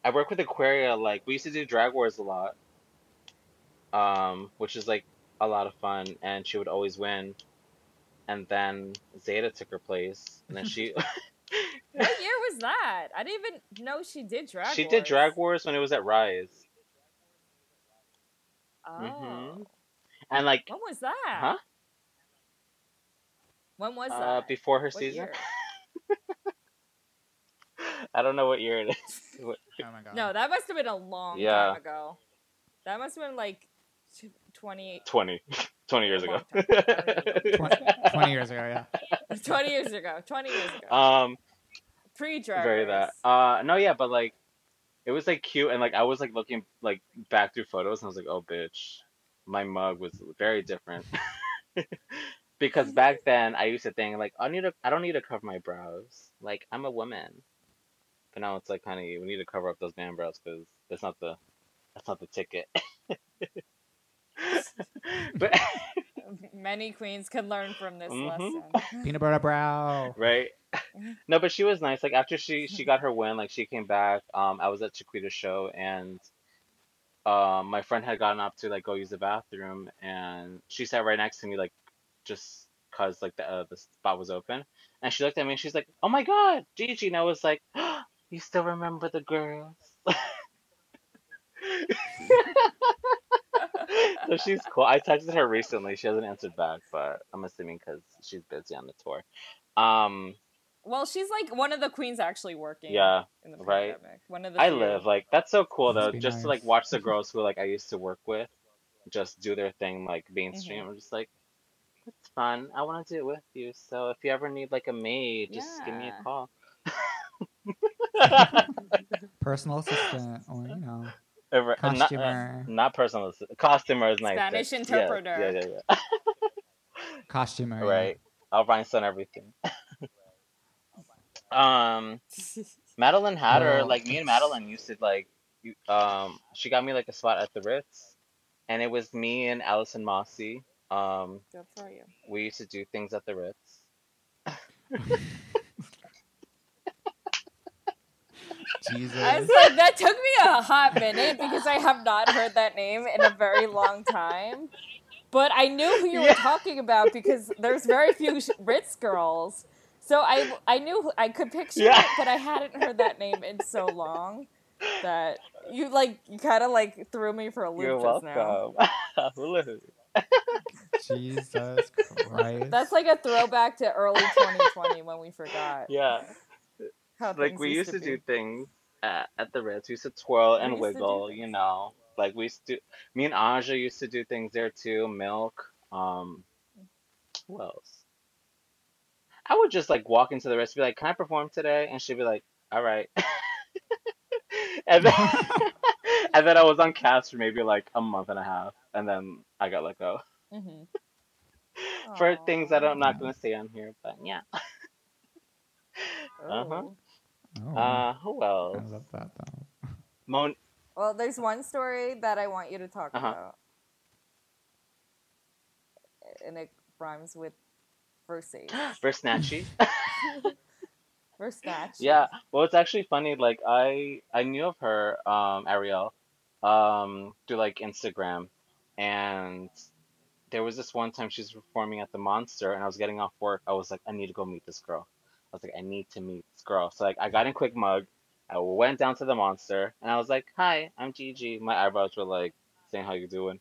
I work with Aquaria. Like we used to do drag wars a lot, um, which is like a lot of fun, and she would always win. And then Zeta took her place, and then she what year was that? I didn't even know she did drag. Wars. She did drag wars when it was at Rise, Oh, Mhm. and like when was that? Huh? When was uh, that? before her What season. I don't know what year it is. Oh my god. No, that must have been a long Yeah. time ago. That must have been like tw- 28 20, 20 years ago. long time. I don't even 20, 20 years ago, yeah. 20 years ago. 20 years ago. um, Pre drag very that. Uh, no, yeah, but like, it was like cute, and like I was like looking like back through photos, and I was like, oh, bitch, my mug was very different. Because back then I used to think like I need to I don't need to cover my brows. Like I'm a woman. But now it's like honey, we need to cover up those man brows because that's not the that's not the ticket. but Many queens can learn from this Mhm. lesson. Peanut butter brow. right? No, but she was nice. Like after she she got her win, like she came back. Um, I was at Shequida's show and um my friend had gotten up to like go use the bathroom and she sat right next to me like just cause like the uh, the spot was open and she looked at me and she's like, "Oh my God, Gigi!" And I was like, "You still remember the girls?" so she's cool. I texted her recently. She hasn't answered back, but I'm assuming because she's busy on the tour. Um, Well, she's like one of the queens actually working. yeah. In the right. pandemic. One of the I few. live like that's so cool though. be Just to like watch the girls who like I used to work with just do their thing like mainstream. I'm just like, it's fun. I want to do it with you. So if you ever need like a maid, just give me a call. Personal assistant, or you know, Ever- uh, not, uh, not personal. assi- Costumer is nice. Spanish yeah, interpreter. Yeah, yeah, yeah. costumer. yeah. right. I'll find rhinestone everything. um, Madeline Hatter, Well, like me and Madeline used to like, um, she got me like a spot at the Ritz, and it was me and Allison Mossy. Um, Good for you. we used to do things at the Ritz. Jesus. I was like, that took me a hot minute because I have not heard that name in a very long time. But I knew who you were talking about because there's very few Ritz girls. So I I knew I could picture Yeah. it, but I hadn't heard that name in so long that you like you kind of like threw me for a loop You're just now. welcome. Hula hoop. Jesus Christ. That's like a throwback to early 2020 when we forgot. Yeah, how like we used to be. do things at, at the Ritz. We used to twirl and used wiggle, you know. Like we used to. Me and Aja used to do things there too. Milk. Um, who else? I would just like walk into the Ritz, and be like, "Can I perform today?" And she'd be like, "All right." and then, and then I was on cast for maybe like a month and a half, and then I got let go Mhm. for things that I'm not gonna say on here. But yeah. Uh-huh. Oh. Oh, Uh, who I else? love that though. Mon. Well, there's one story that I want you to talk Uh-huh. about. And it rhymes with Versace. First Snatchy. Verse Snatch. Yeah. Well, it's actually funny. Like I I knew of her, um, Ariel, um, through like Instagram, and there was this one time she was performing at the Monster, and I was getting off work. I was like, I need to go meet this girl. I was like, I need to meet this girl. So like, I got in quick mug. I went down to the Monster, and I was like, Hi, I'm Gigi. My eyebrows were like saying how you doing,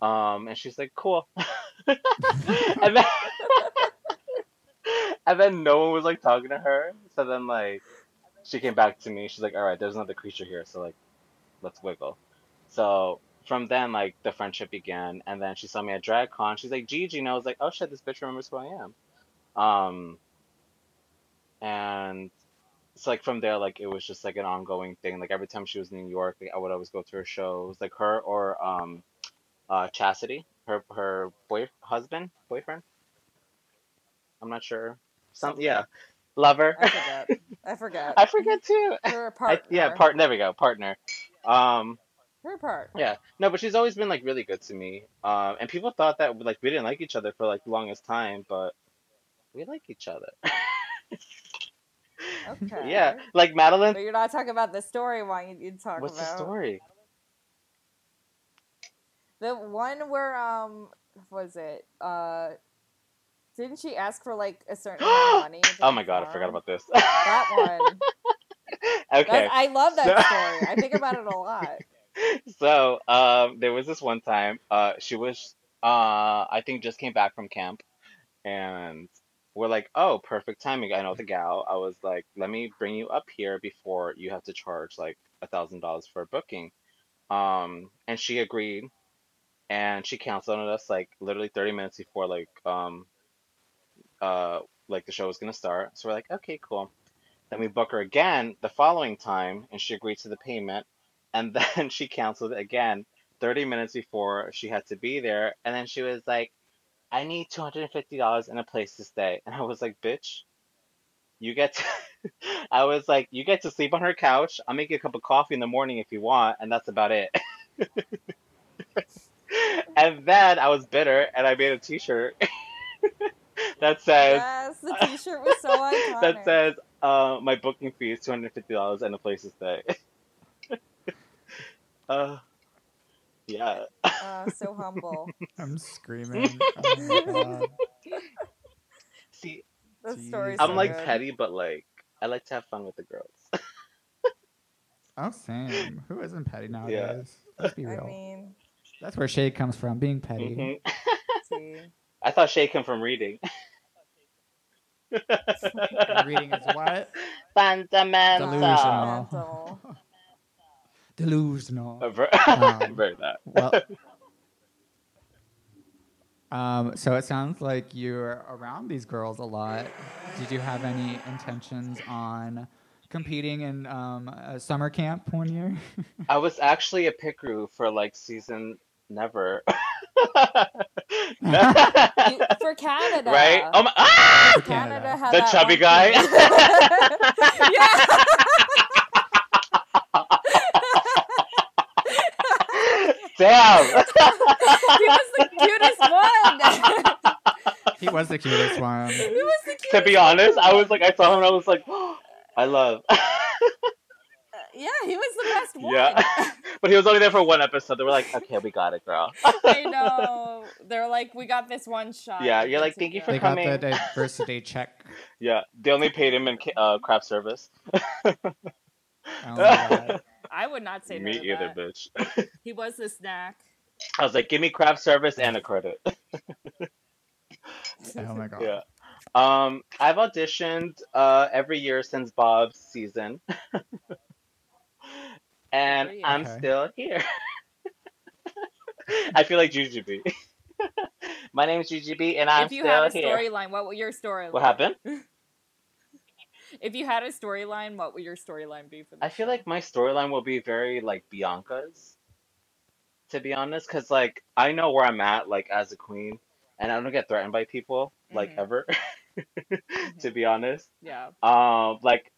um, and she's like, Cool. and then and then no one was like talking to her. So then like she came back to me. She's like, "All right, there's another creature here, so like let's wiggle." So from then like the friendship began, and then she saw me at drag con. She's like, "Gigi," and I was like, "Oh shit, this bitch remembers who I am." Um, and it's like from there, like it was just like an ongoing thing. Like every time she was in New York, like, I would always go to her shows. Like her or um, uh, Chastity, her her boy husband boyfriend. I'm not sure. Some yeah, lover. I forget. I forget. I forget too. Her I, partner. yeah, part. There we go, partner. Um, Her part. yeah, no, but she's always been like really good to me. Um, and people thought that like we didn't like each other for like the longest time, but we like each other. Okay. Yeah, like Madeline. But you're not talking about the story. Why you talk What's the story? the one where um was it uh didn't she ask for like a certain amount of money? Oh my god, I forgot about this. that one. okay. I love that So- story. I think about it a lot. so um, there was this one time uh, she was uh, I think just came back from camp, and we're like, oh, perfect timing. I know the gal. I was like, let me bring you up here before you have to charge like a thousand dollars for a booking. Um, and she agreed, and she canceled on us like literally 30 minutes before like um uh like the show was gonna start. So we're like, okay, cool. Then we book her again the following time, and she agreed to the payment, and then she canceled it again 30 minutes before she had to be there, and then she was like, I need $250 and a place to stay. And I was like, bitch, you get to, I was like, you get to sleep on her couch. I'll make you a cup of coffee in the morning if you want, and that's about it. And then I was bitter and I made a t-shirt that says yes, the T-shirt was so iconic. that says uh, my booking fee is two hundred fifty dollars and a place to stay. Uh, yeah. Uh, so humble. I'm screaming. Oh. See, The Jeez. story's I'm so like good. petty, but like I like to have fun with the girls. Oh, same. Who isn't petty nowadays? Let's be real. I mean, That's where shade comes from, being petty. Mhm. see. I thought shade came from reading. Reading is what? Fundamental. Delusional. Mental. Delusional. I've Um, I've that. Well, um, so it sounds like you're around these girls a lot. Did you have any intentions on competing in um, a summer camp one year? I was actually a pit crew for like season never. You- for Canada, right? Oh my! Ah! For Canada, Canada. had The chubby one guy. thing. yeah. Damn. he was the cutest one. he was the cutest one. he was the cutest. to be honest, I was like, I saw him and I was like, I love. Yeah, he was the best one. yeah. but he was only there for one episode. They were like, okay, we got it, girl. I know. They're like, we got this one shot. Yeah, you're like, thank you you." for They got the diversity check. Yeah, they only paid him in uh, craft service. Oh my god. I would not say no Me either, that. bitch. He was the snack. I was like, give me craft service and a credit. Oh my god. yeah. Um, I've auditioned uh, every year since Bob's season, and I'm Okay. still here. I feel like Jujubee. My name is Jujubee, and I'm still here. if you have a storyline, what would your storyline? What happened? If you had a storyline, what would your storyline be for the I feel like my storyline will be very like Bianca's, to be honest, because like I know where I'm at like as a queen, and I don't get threatened by people like Mhm. ever, to be honest. Yeah. Um, like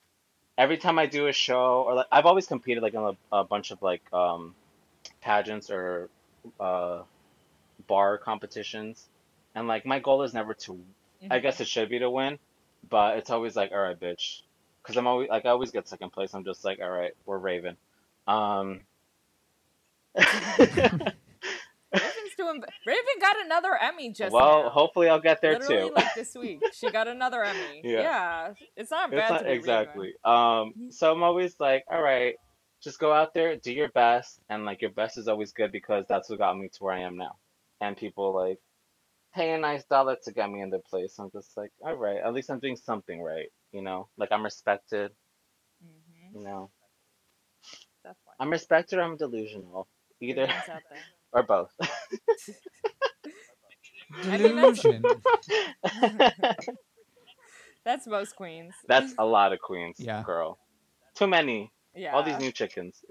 every time I do a show, or like I've always competed like in a, a bunch of like um pageants or uh bar competitions, and like my goal is never to. I Mhm. guess it should be to win, but it's always like, all right, bitch, because I'm always like I always get second place. I'm just like, all right, we're Raven. Um. Raven's doing. Raven got another Emmy just well, now. hopefully I'll get there Literally, too. like this week, she got another Emmy. Yeah. yeah. it's not bad. It's not to be Raven. exactly. Um, so I'm always like, all right, just go out there, do your best, and like your best is always good because that's what got me to where I am now. And people like pay a nice dollar to get me in their place. I'm just like, all right, at least I'm doing something right, you know? Like I'm respected, Mhm, you know. definitely. I'm respected or I'm delusional. Either Raven's out there. or both. That's- Delusion. That's most queens. That's a lot of queens, Yeah. girl. Too many. yeah. All these new chickens.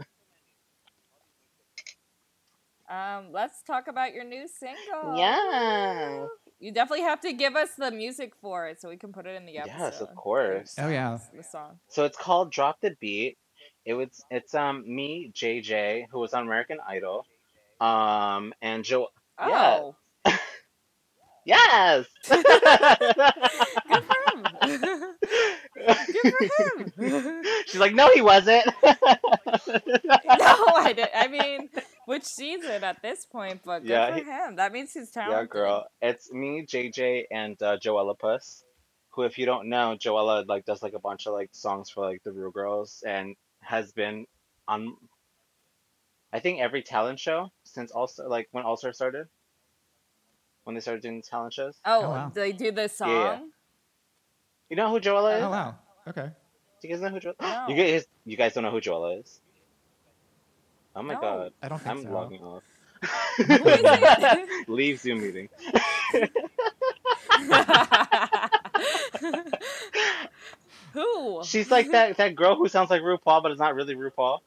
Um, let's talk about your new single. Yeah. You definitely have to give us the music for it so we can put it in the episode. Yes, of course. Oh, yeah. The song. So it's called Drop the Beat. It was it's um me, JJ, who was on American Idol. Um and Joe Oh, Yes. good for him. good for him. She's like, no, he wasn't. no, I did. I mean, which season at this point? But good Yeah, for he- him. That means he's talented. yeah, girl. It's me, JJ, and uh, Joella Puss. Who, if you don't know, Joella like does like a bunch of like songs for like the Real Girls and has been on. I think every talent show since also like when All Star started, when they started doing talent shows. Oh, Oh, wow. they do this song. yeah. You know who Joella is? Oh wow. Okay. Do you guys know who Joella? No. You guys, you guys don't know who Joella is? Oh my No. god. I don't think I'm so. logging off. Who is it? Leave Zoom meeting. Who? She's like that that girl who sounds like RuPaul, but it's not really RuPaul.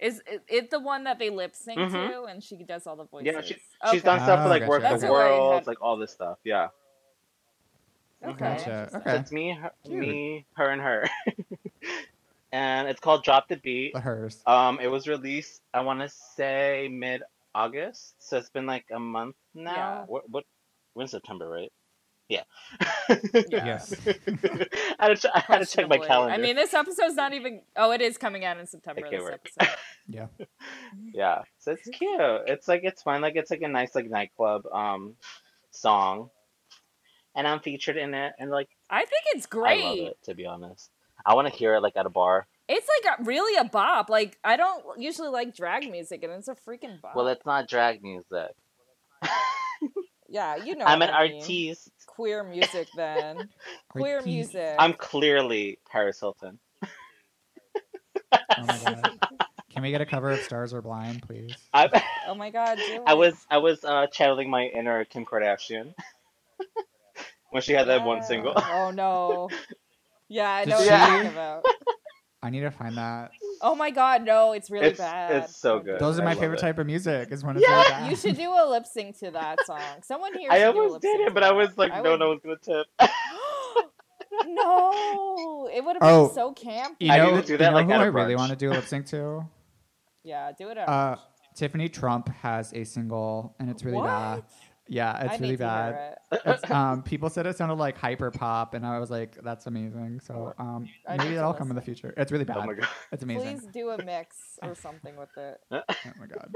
Is it, it the one that they lip sync Mhm. to and she does all the voices? Yeah, she, okay. she's done stuff for Oh, like gotcha. Work That's the World, had- like all this stuff. Yeah. Okay. Gotcha. So it's me, her, me, her, and her. and it's called Drop the Beat. The hers. Um, it was released, I want to say mid August, so it's been like a month now. Yeah. What? What? We're in September, right? Yeah. Yeah. Yes. I had to, I had to check my calendar. I mean, this episode's not even. Oh, it is coming out in September. Okay, this work. episode. Yeah. yeah, so it's cute. It's like it's fun. Like it's like a nice like nightclub um song, and I'm featured in it, and like I think it's great. I love it to be honest. I want to hear it like at a bar. It's like a, really a bop. Like I don't usually like drag music, and it's a freaking bop. Well, it's not drag music. yeah, you know. I'm what an I mean. artiste. Queer music, then. Queer music. I'm clearly Paris Hilton. Oh my god. Can we get a cover of Stars Are Blind, please? I Oh my god, do I was I was uh, channeling my inner Kim Kardashian when she had that one Yeah. single. Oh no. Yeah, I Did know what you're talking about. I need to find that. Oh my god, no, it's really It's- bad. it's so good. Those are my favorite it. type of music. Is when it's really Yeah, bad. You should do a lip sync to that song. Someone here. I should do a almost did it, but I was like, I no, would- no one's gonna tip. no, it would have been Oh. so camp. You I know, need to do you that, know like, who at a I really want to do a lip sync to? Yeah, do it. At Uh, Tiffany Trump has a single, and it's really what? bad. Yeah, it's need really bad. it. It's, um, people said it sounded like hyper pop, and I was like, "That's amazing." So um, maybe to that'll come in the future. It's really bad. Oh my god. It's amazing. Please do a mix or something with it. Oh my god.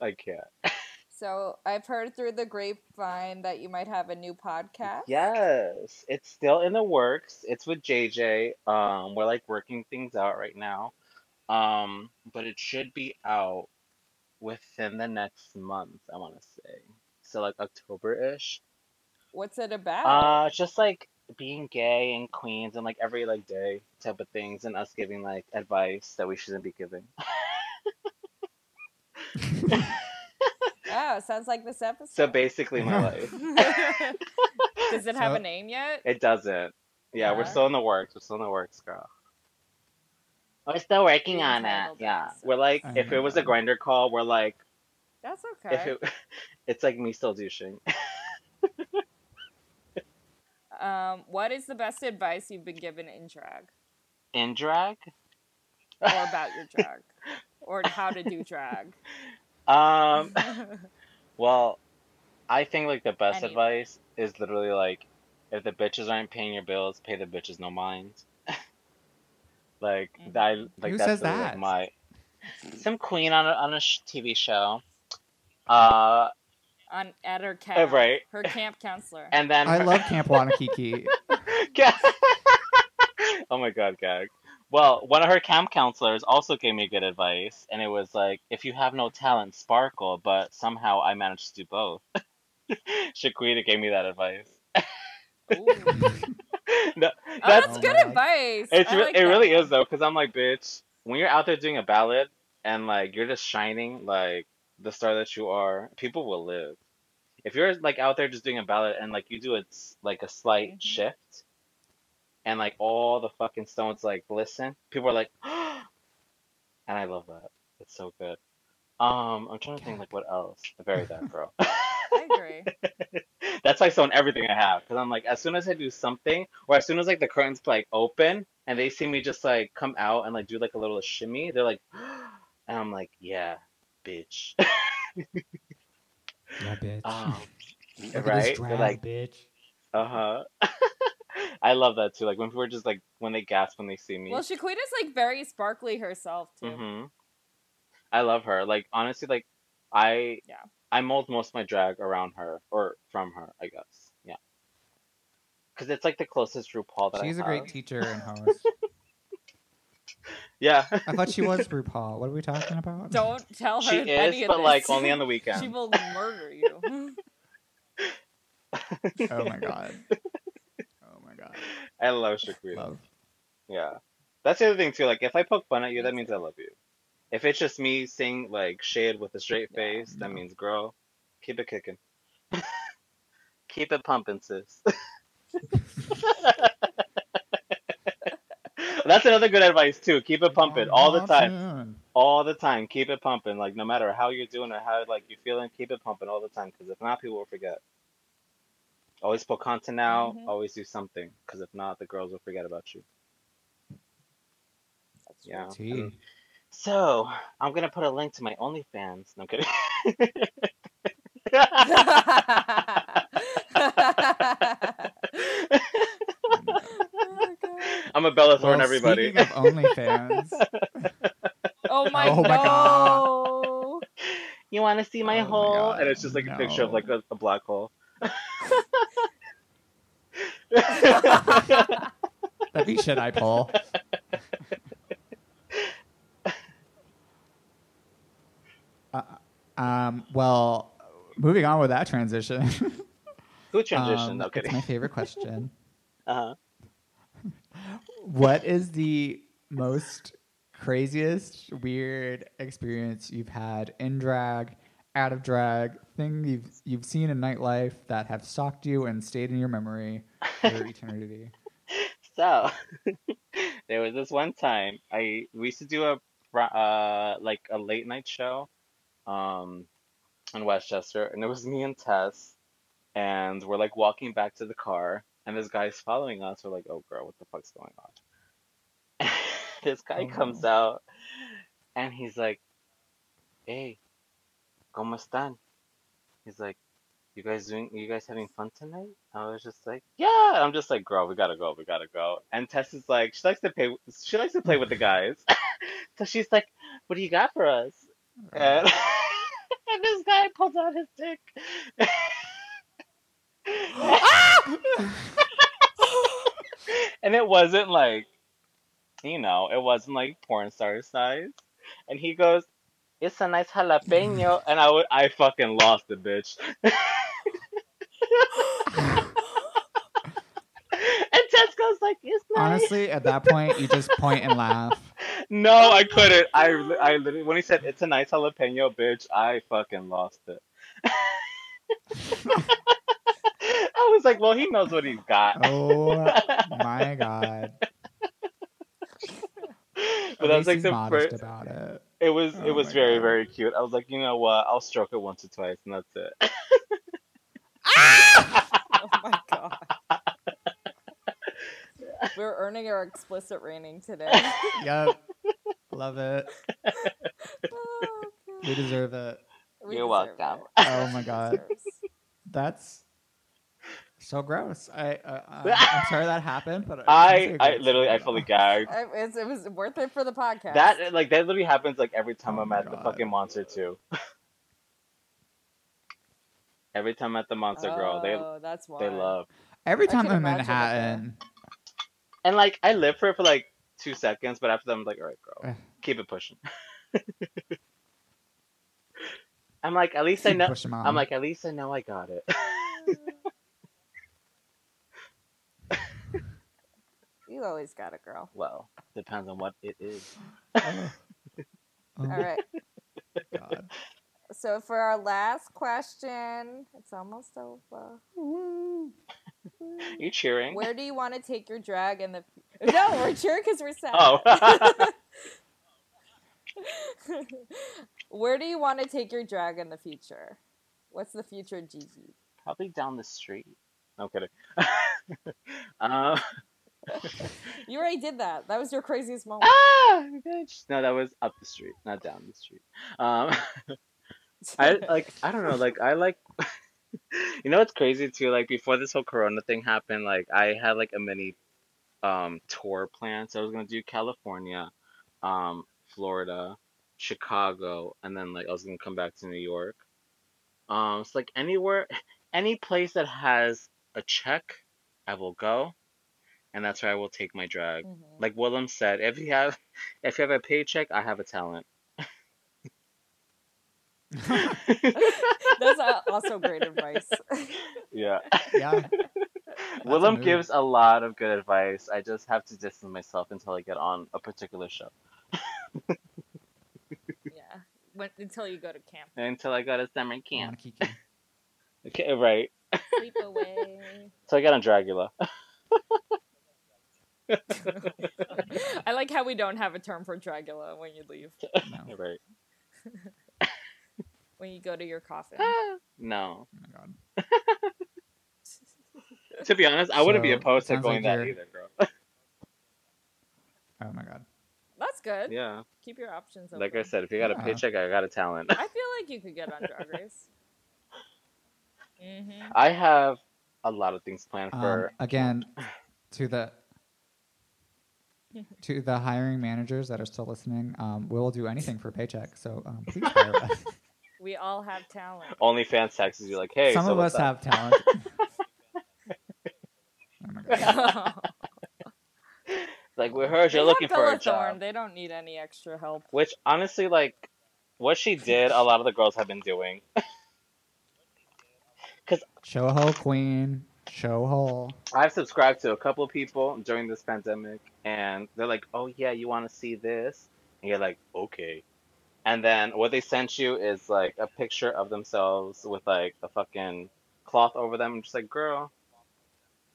I can't. So I've heard through the grapevine that you might have a new podcast. Yes, it's still in the works. It's with JJ. Um, we're like working things out right now. Um, but it should be out within the next month, I want to say. So like October-ish. What's it about? Uh, just like being gay in Queens and like every like day type of things and us giving like advice that we shouldn't be giving. oh, sounds like this episode. So basically my life. Does it have So- a name yet? It doesn't. Yeah, we're still in the works. We're still in the works, girl. We're still working on it. titled Yeah. episode. We're like, I if it was a Grindr call, we're like, That's okay. if it, it's like me still douching. Um, what is the best advice you've been given in drag, In drag? or about your drag, or how to do drag? Um, well, I think like the best Any. advice is literally like, if the bitches aren't paying your bills, pay the bitches no mind. Like Mhm. I like Who that's says literally, like, that? my some queen on a on a sh- TV show. Uh, On at her camp, right. Her camp counselor. and then I her- love Camp Wannakiki. Ga- oh my god, gag. Well, one of her camp counselors also gave me good advice, and it was like, if you have no talent, sparkle, but somehow I managed to do both. Shequida gave me that advice. No, Oh, that's, that's Oh good my advice. it's re- like it that really is though, because I'm like, bitch, when you're out there doing a ballad and like you're just shining like the star that you are, people will live. If you're like out there just doing a ballad and like you do it like a slight Mhm. shift, and like all the fucking stones like listen, people are like, and I love that. It's so good. Um, I'm trying to think like what else. The very that girl. I agree. That's why I own everything I have because I'm like, as soon as I do something, or as soon as like the curtains like open and they see me just like come out and like do like a little shimmy, they're like, and I'm like, yeah, bitch. yeah, bitch. um, right? this They're drag, like, bitch. uh huh. I love that too. Like when people are just like when they gasp when they see me. Well, Shequida's like very sparkly herself too. hmm I love her. Like honestly, like I Yeah. I mold most of my drag around her or from her, I guess. Yeah. Because it's like the closest RuPaul that I She's a have. great teacher and host. Yeah. I thought she was RuPaul. What are we talking about? Don't tell her she any is, of but this. like only on the weekend. She will murder you. Oh my god. Oh my god. I love Shequida. Love. Yeah. That's the other thing too. Like if I poke fun at you, that means I love you. If it's just me saying like shade with a straight Yeah. face, that means girl, keep it kicking. keep it pumping, sis. That's another good advice too. Keep it pumping all the time. All the time. Keep it pumping. Like no matter how you're doing or how like you're feeling, keep it pumping all the time. Because if not, people will forget. Always put content out. Mhm. Always do something. Because if not, the girls will forget about you. That's. Yeah. Tea. and- So I'm gonna put a link to my OnlyFans. No I'm kidding. Oh, I'm a Bella Thorne, Well, everybody. Speaking of OnlyFans, Oh my, Oh my no. you want to see my Oh my hole? God, and it's just like a picture of like a, a black hole. that'd be shit I pull. Uh, um, well, moving on with that transition. Who transitioned? um, no it's my favorite question. Uh-huh. What is the most craziest, weird experience you've had in drag, out of drag, thing you've you've seen in nightlife that have stalked you and stayed in your memory for eternity? So there was this one time I we used to do a uh like a late night show um in Westchester and it was me and Tess and we're like walking back to the car and this guy's following us. We're like, oh girl, what the fuck's going on? this guy Oh, comes out and he's like, Hey, ¿cómo están? He's like, You guys doing you guys having fun tonight? I was just like, Yeah. I'm just like, girl, we gotta go, we gotta go. And Tess is like, she likes to pay she likes to play with the guys. so she's like, What do you got for us? And, uh. and this guy pulls out his dick. Ah! and it wasn't like, you know, it wasn't like porn star size. And he goes, "It's a nice jalapeno," and I would, I fucking lost it, bitch. and Tess goes like, "It's nice." Honestly, at that point, you just point and laugh. No, I couldn't. I, I literally, when he said it's a nice jalapeno, bitch, I fucking lost it. I was like, well, he knows what he's got. Oh my god! but At that was like the modest first. about it. It was Oh it was very God. very cute. I was like, you know what? I'll stroke it once or twice, and that's it. Ah! Oh my god. We're earning our explicit rating today. Yep, love it. Oh, We deserve it. We You're deserve welcome. it. Oh my god, that's so gross. I uh, I'm I'm sorry that happened, but it sounds I like a I great literally I story, fully though. gagged. It was, it was worth it for the podcast. That like that literally happens like every time Oh I'm my at the fucking monster too. every time at the monster girl, they Oh, that's why. they love. Every time can I'm in imagine that, though. Manhattan, And like I live for it for like two seconds, but after that I'm like, all right, girl, eh. keep it pushing. I'm like, at least I know. pushing. I'm like, at least I know I got it. You always got it, girl. well, depends on what it is. Oh. Oh, All right. God. So for our last question, it's almost over. You cheering? Where do you want to take your drag in the? No, we're cheering because we're sad. Oh. Where do you want to take your drag in the future? What's the future, Gigi? Probably down the street. No kidding. um, You already did that. That was your craziest moment. ah, bitch. No, that was up the street, not down the street. Um, I like. I don't know. Like, I like. you know what's crazy too? Like before this whole Corona thing happened, like I had like a mini um tour plan. So I was gonna do California, um, Florida, Chicago, and then like I was gonna come back to New York. Um, it's like anywhere, any place that has a check, I will go, and that's where I will take my drag. Mhm. Like Willam said, if you have, if you have a paycheck, I have a talent. That's uh, also great advice. Yeah. yeah. Willam move. gives a lot of good advice. I just have to distance myself until I get on a particular show. Yeah. When, until you go to camp. Until I go to summer camp. Okay, right. Sleep away. So I got on Dragula. I like how we don't have a term for Dragula when you leave. No. right. When you go to your coffin. No. Oh my god. To be honest, I wouldn't be opposed to going like that you're- either, girl. Oh my god. That's good. yeah. Keep your options open. Like I said, if you got a Yeah. paycheck, I got a talent. I feel like you could get on Drag Race. Mm-hmm. I have a lot of things planned Um, for. again, to the to the hiring managers that are still listening, um, we'll do anything for a paycheck. So um, please hire us. We all have talent. OnlyFans texts you like, hey, Some so of us up? have talent. oh my god. Like we heard They you're have looking for a job. Thorne. They don't need any extra help. Which honestly, like, what she did, a lot of the girls have been doing. Cause Show ho queen. Show ho. I've subscribed to a couple of people during this pandemic, and they're like, "Oh yeah, you want to see this?" And you're like, "Okay." And then what they sent you is like a picture of themselves with like a fucking cloth over them. I'm just like, "Girl."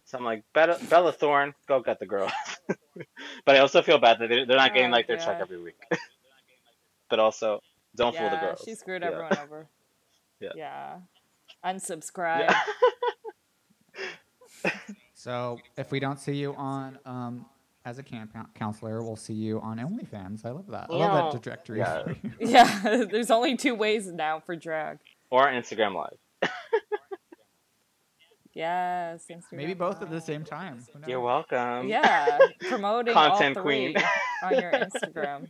So I'm like, Bella, Bella Thorne, go get the girl. but I also feel bad that they- they're not getting Oh, like their check every week. but also, don't fool the yeah, girls. she screwed Yeah. everyone over. Yeah. Yeah. Unsubscribe. Yeah. So if we don't see you on um, as a camp counselor, we'll see you on OnlyFans. I love that. I love Yeah. that trajectory. Yeah. Yeah, there's only two ways now for drag. or Instagram Live. Yes, Instagram Maybe both at the same time. You're welcome. Yeah, promoting Content all three queen. on your Instagram.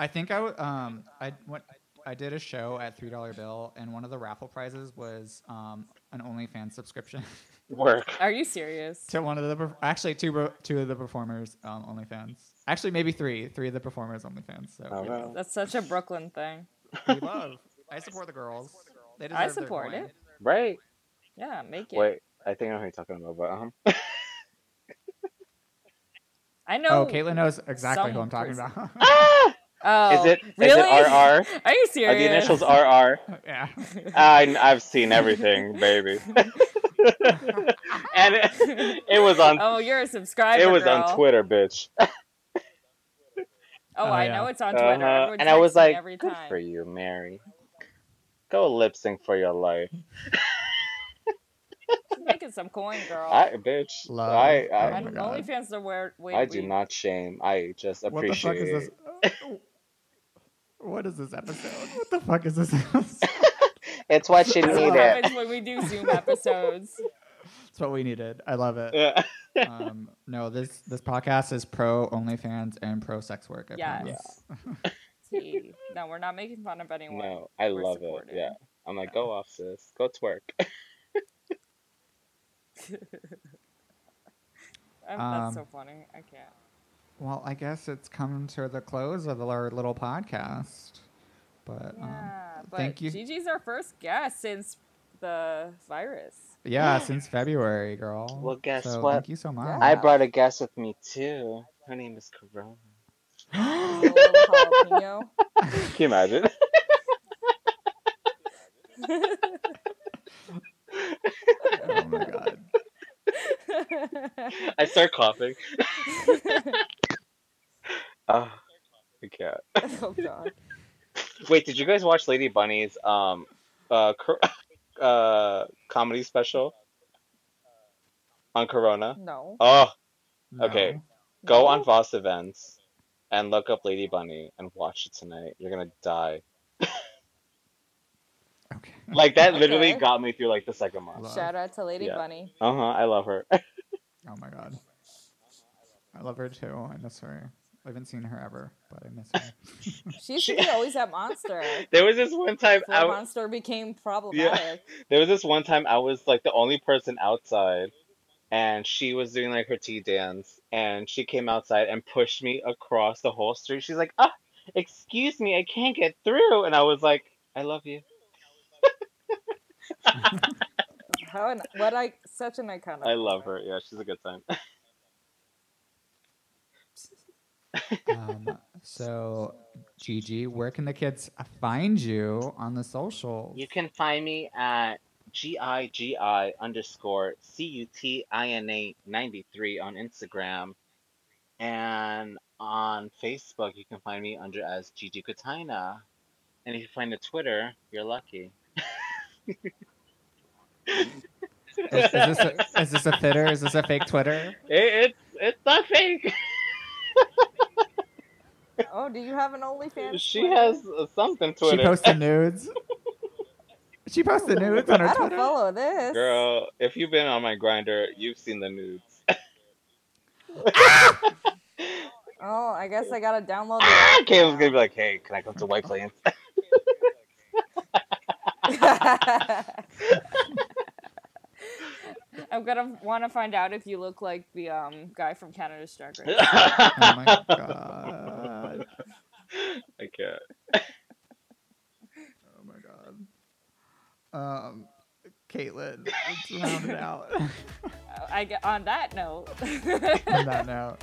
I think I um I went I did a show at three dollar bill and one of the raffle prizes was um an OnlyFans subscription Work. Are you serious? to one of the actually two two of the performers um OnlyFans actually maybe three three of the performers OnlyFans so Oh, we, wow. That's such a Brooklyn thing. we love I support the girls they deserve I their support coin. it. Right. Yeah, make it. Wait, I think I know who you're talking about, but um, I know. oh Caitlin knows exactly who I'm talking person. about ah! Oh, is it is really? it RR? Are you Are serious? the initials RR? yeah I I've seen everything, baby. and it, it was on Oh, you're a subscriber. it was girl. on Twitter, bitch. Oh, Oh, I yeah. know it's on Twitter. Uh-huh. And I was like, every good time. for you, Mary. Go lip sync for your life. Making some coin, girl. I bitch. Love. I Oh I, my and God. OnlyFans are where way I we- do not shame. I just appreciate. what the fuck is this what is this episode what the fuck is this episode It's what you That's what needed. happens when we do Zoom episodes. It's what we needed. I love it. Yeah. um, no, this this podcast is pro OnlyFans and pro sex work. I Yes. promise. See, no, we're not making fun of anyone. No, I We're love it. Yeah. I'm like, go off, sis. Go twerk. Um, Um, that's so funny. I can't. Well, I guess it's come to the close of our little podcast. But Yeah, um, but thank you. Gigi's our first guest since the virus. yeah, since February, girl. Well, guess so what? Thank you so much. I brought a guest with me too. Her name is Corona. A little jalapeno. Can you imagine? oh my god. I start coughing. oh, I can't. oh god. Wait, did you guys watch Lady Bunny's um uh cor- uh comedy special on Corona? No. Oh, No. Okay. go on Voss Events and look up Lady Bunny and watch it tonight. You're gonna die. Okay. Like that literally Okay. got me through like the second month. Love. Shout out to Lady Yeah. Bunny. Uh huh. I love her. Oh my god. I love her too. I miss her. I haven't seen her ever, but I miss her. She used to be always at Monster. there was this one time Before I w- Monster became problematic. Yeah. there was this one time I was like the only person outside, and she was doing like her tea dance, and she came outside and pushed me across the whole street. She's like, "Ah, excuse me, I can't get through," and I was like, "I love you." How an what I such an iconic. I love her. Yeah, she's a good time. Um, so, Gigi, where can the kids find you on the social? You can find me at gigi underscore c u t i n a ninety three on Instagram, and on Facebook you can find me under as Gigi Cutina, and if you find a Twitter, you're lucky. Is, is this a, is this a fitter? Is this a fake Twitter? It, it's it's not fake. Oh, do you have an OnlyFans? she Twitter? has uh, something She posted nudes. She posted nudes on her I don't follow this. Girl, if you've been on my Grindr, you've seen the nudes. Oh, I guess I gotta download Ah, the Caleb's gonna be like, "Hey, can I come to White Plains?" I'm gonna want to find out if you look like the um guy from Canada's Drag Race. Oh my god. I can't. Oh my god. Um, Caitlin, let's round it out. I get on that note. on that note.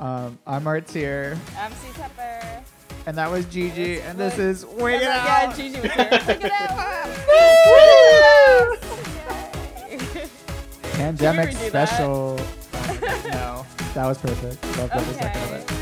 Um, I'm Arts here, I'm C Tepper. and that was Gigi, It's and this is Wig It Out. Yeah, Gigi was here. Look it out. Pandemic Can we redo that? special. Oh no, that was perfect. Love every second of it.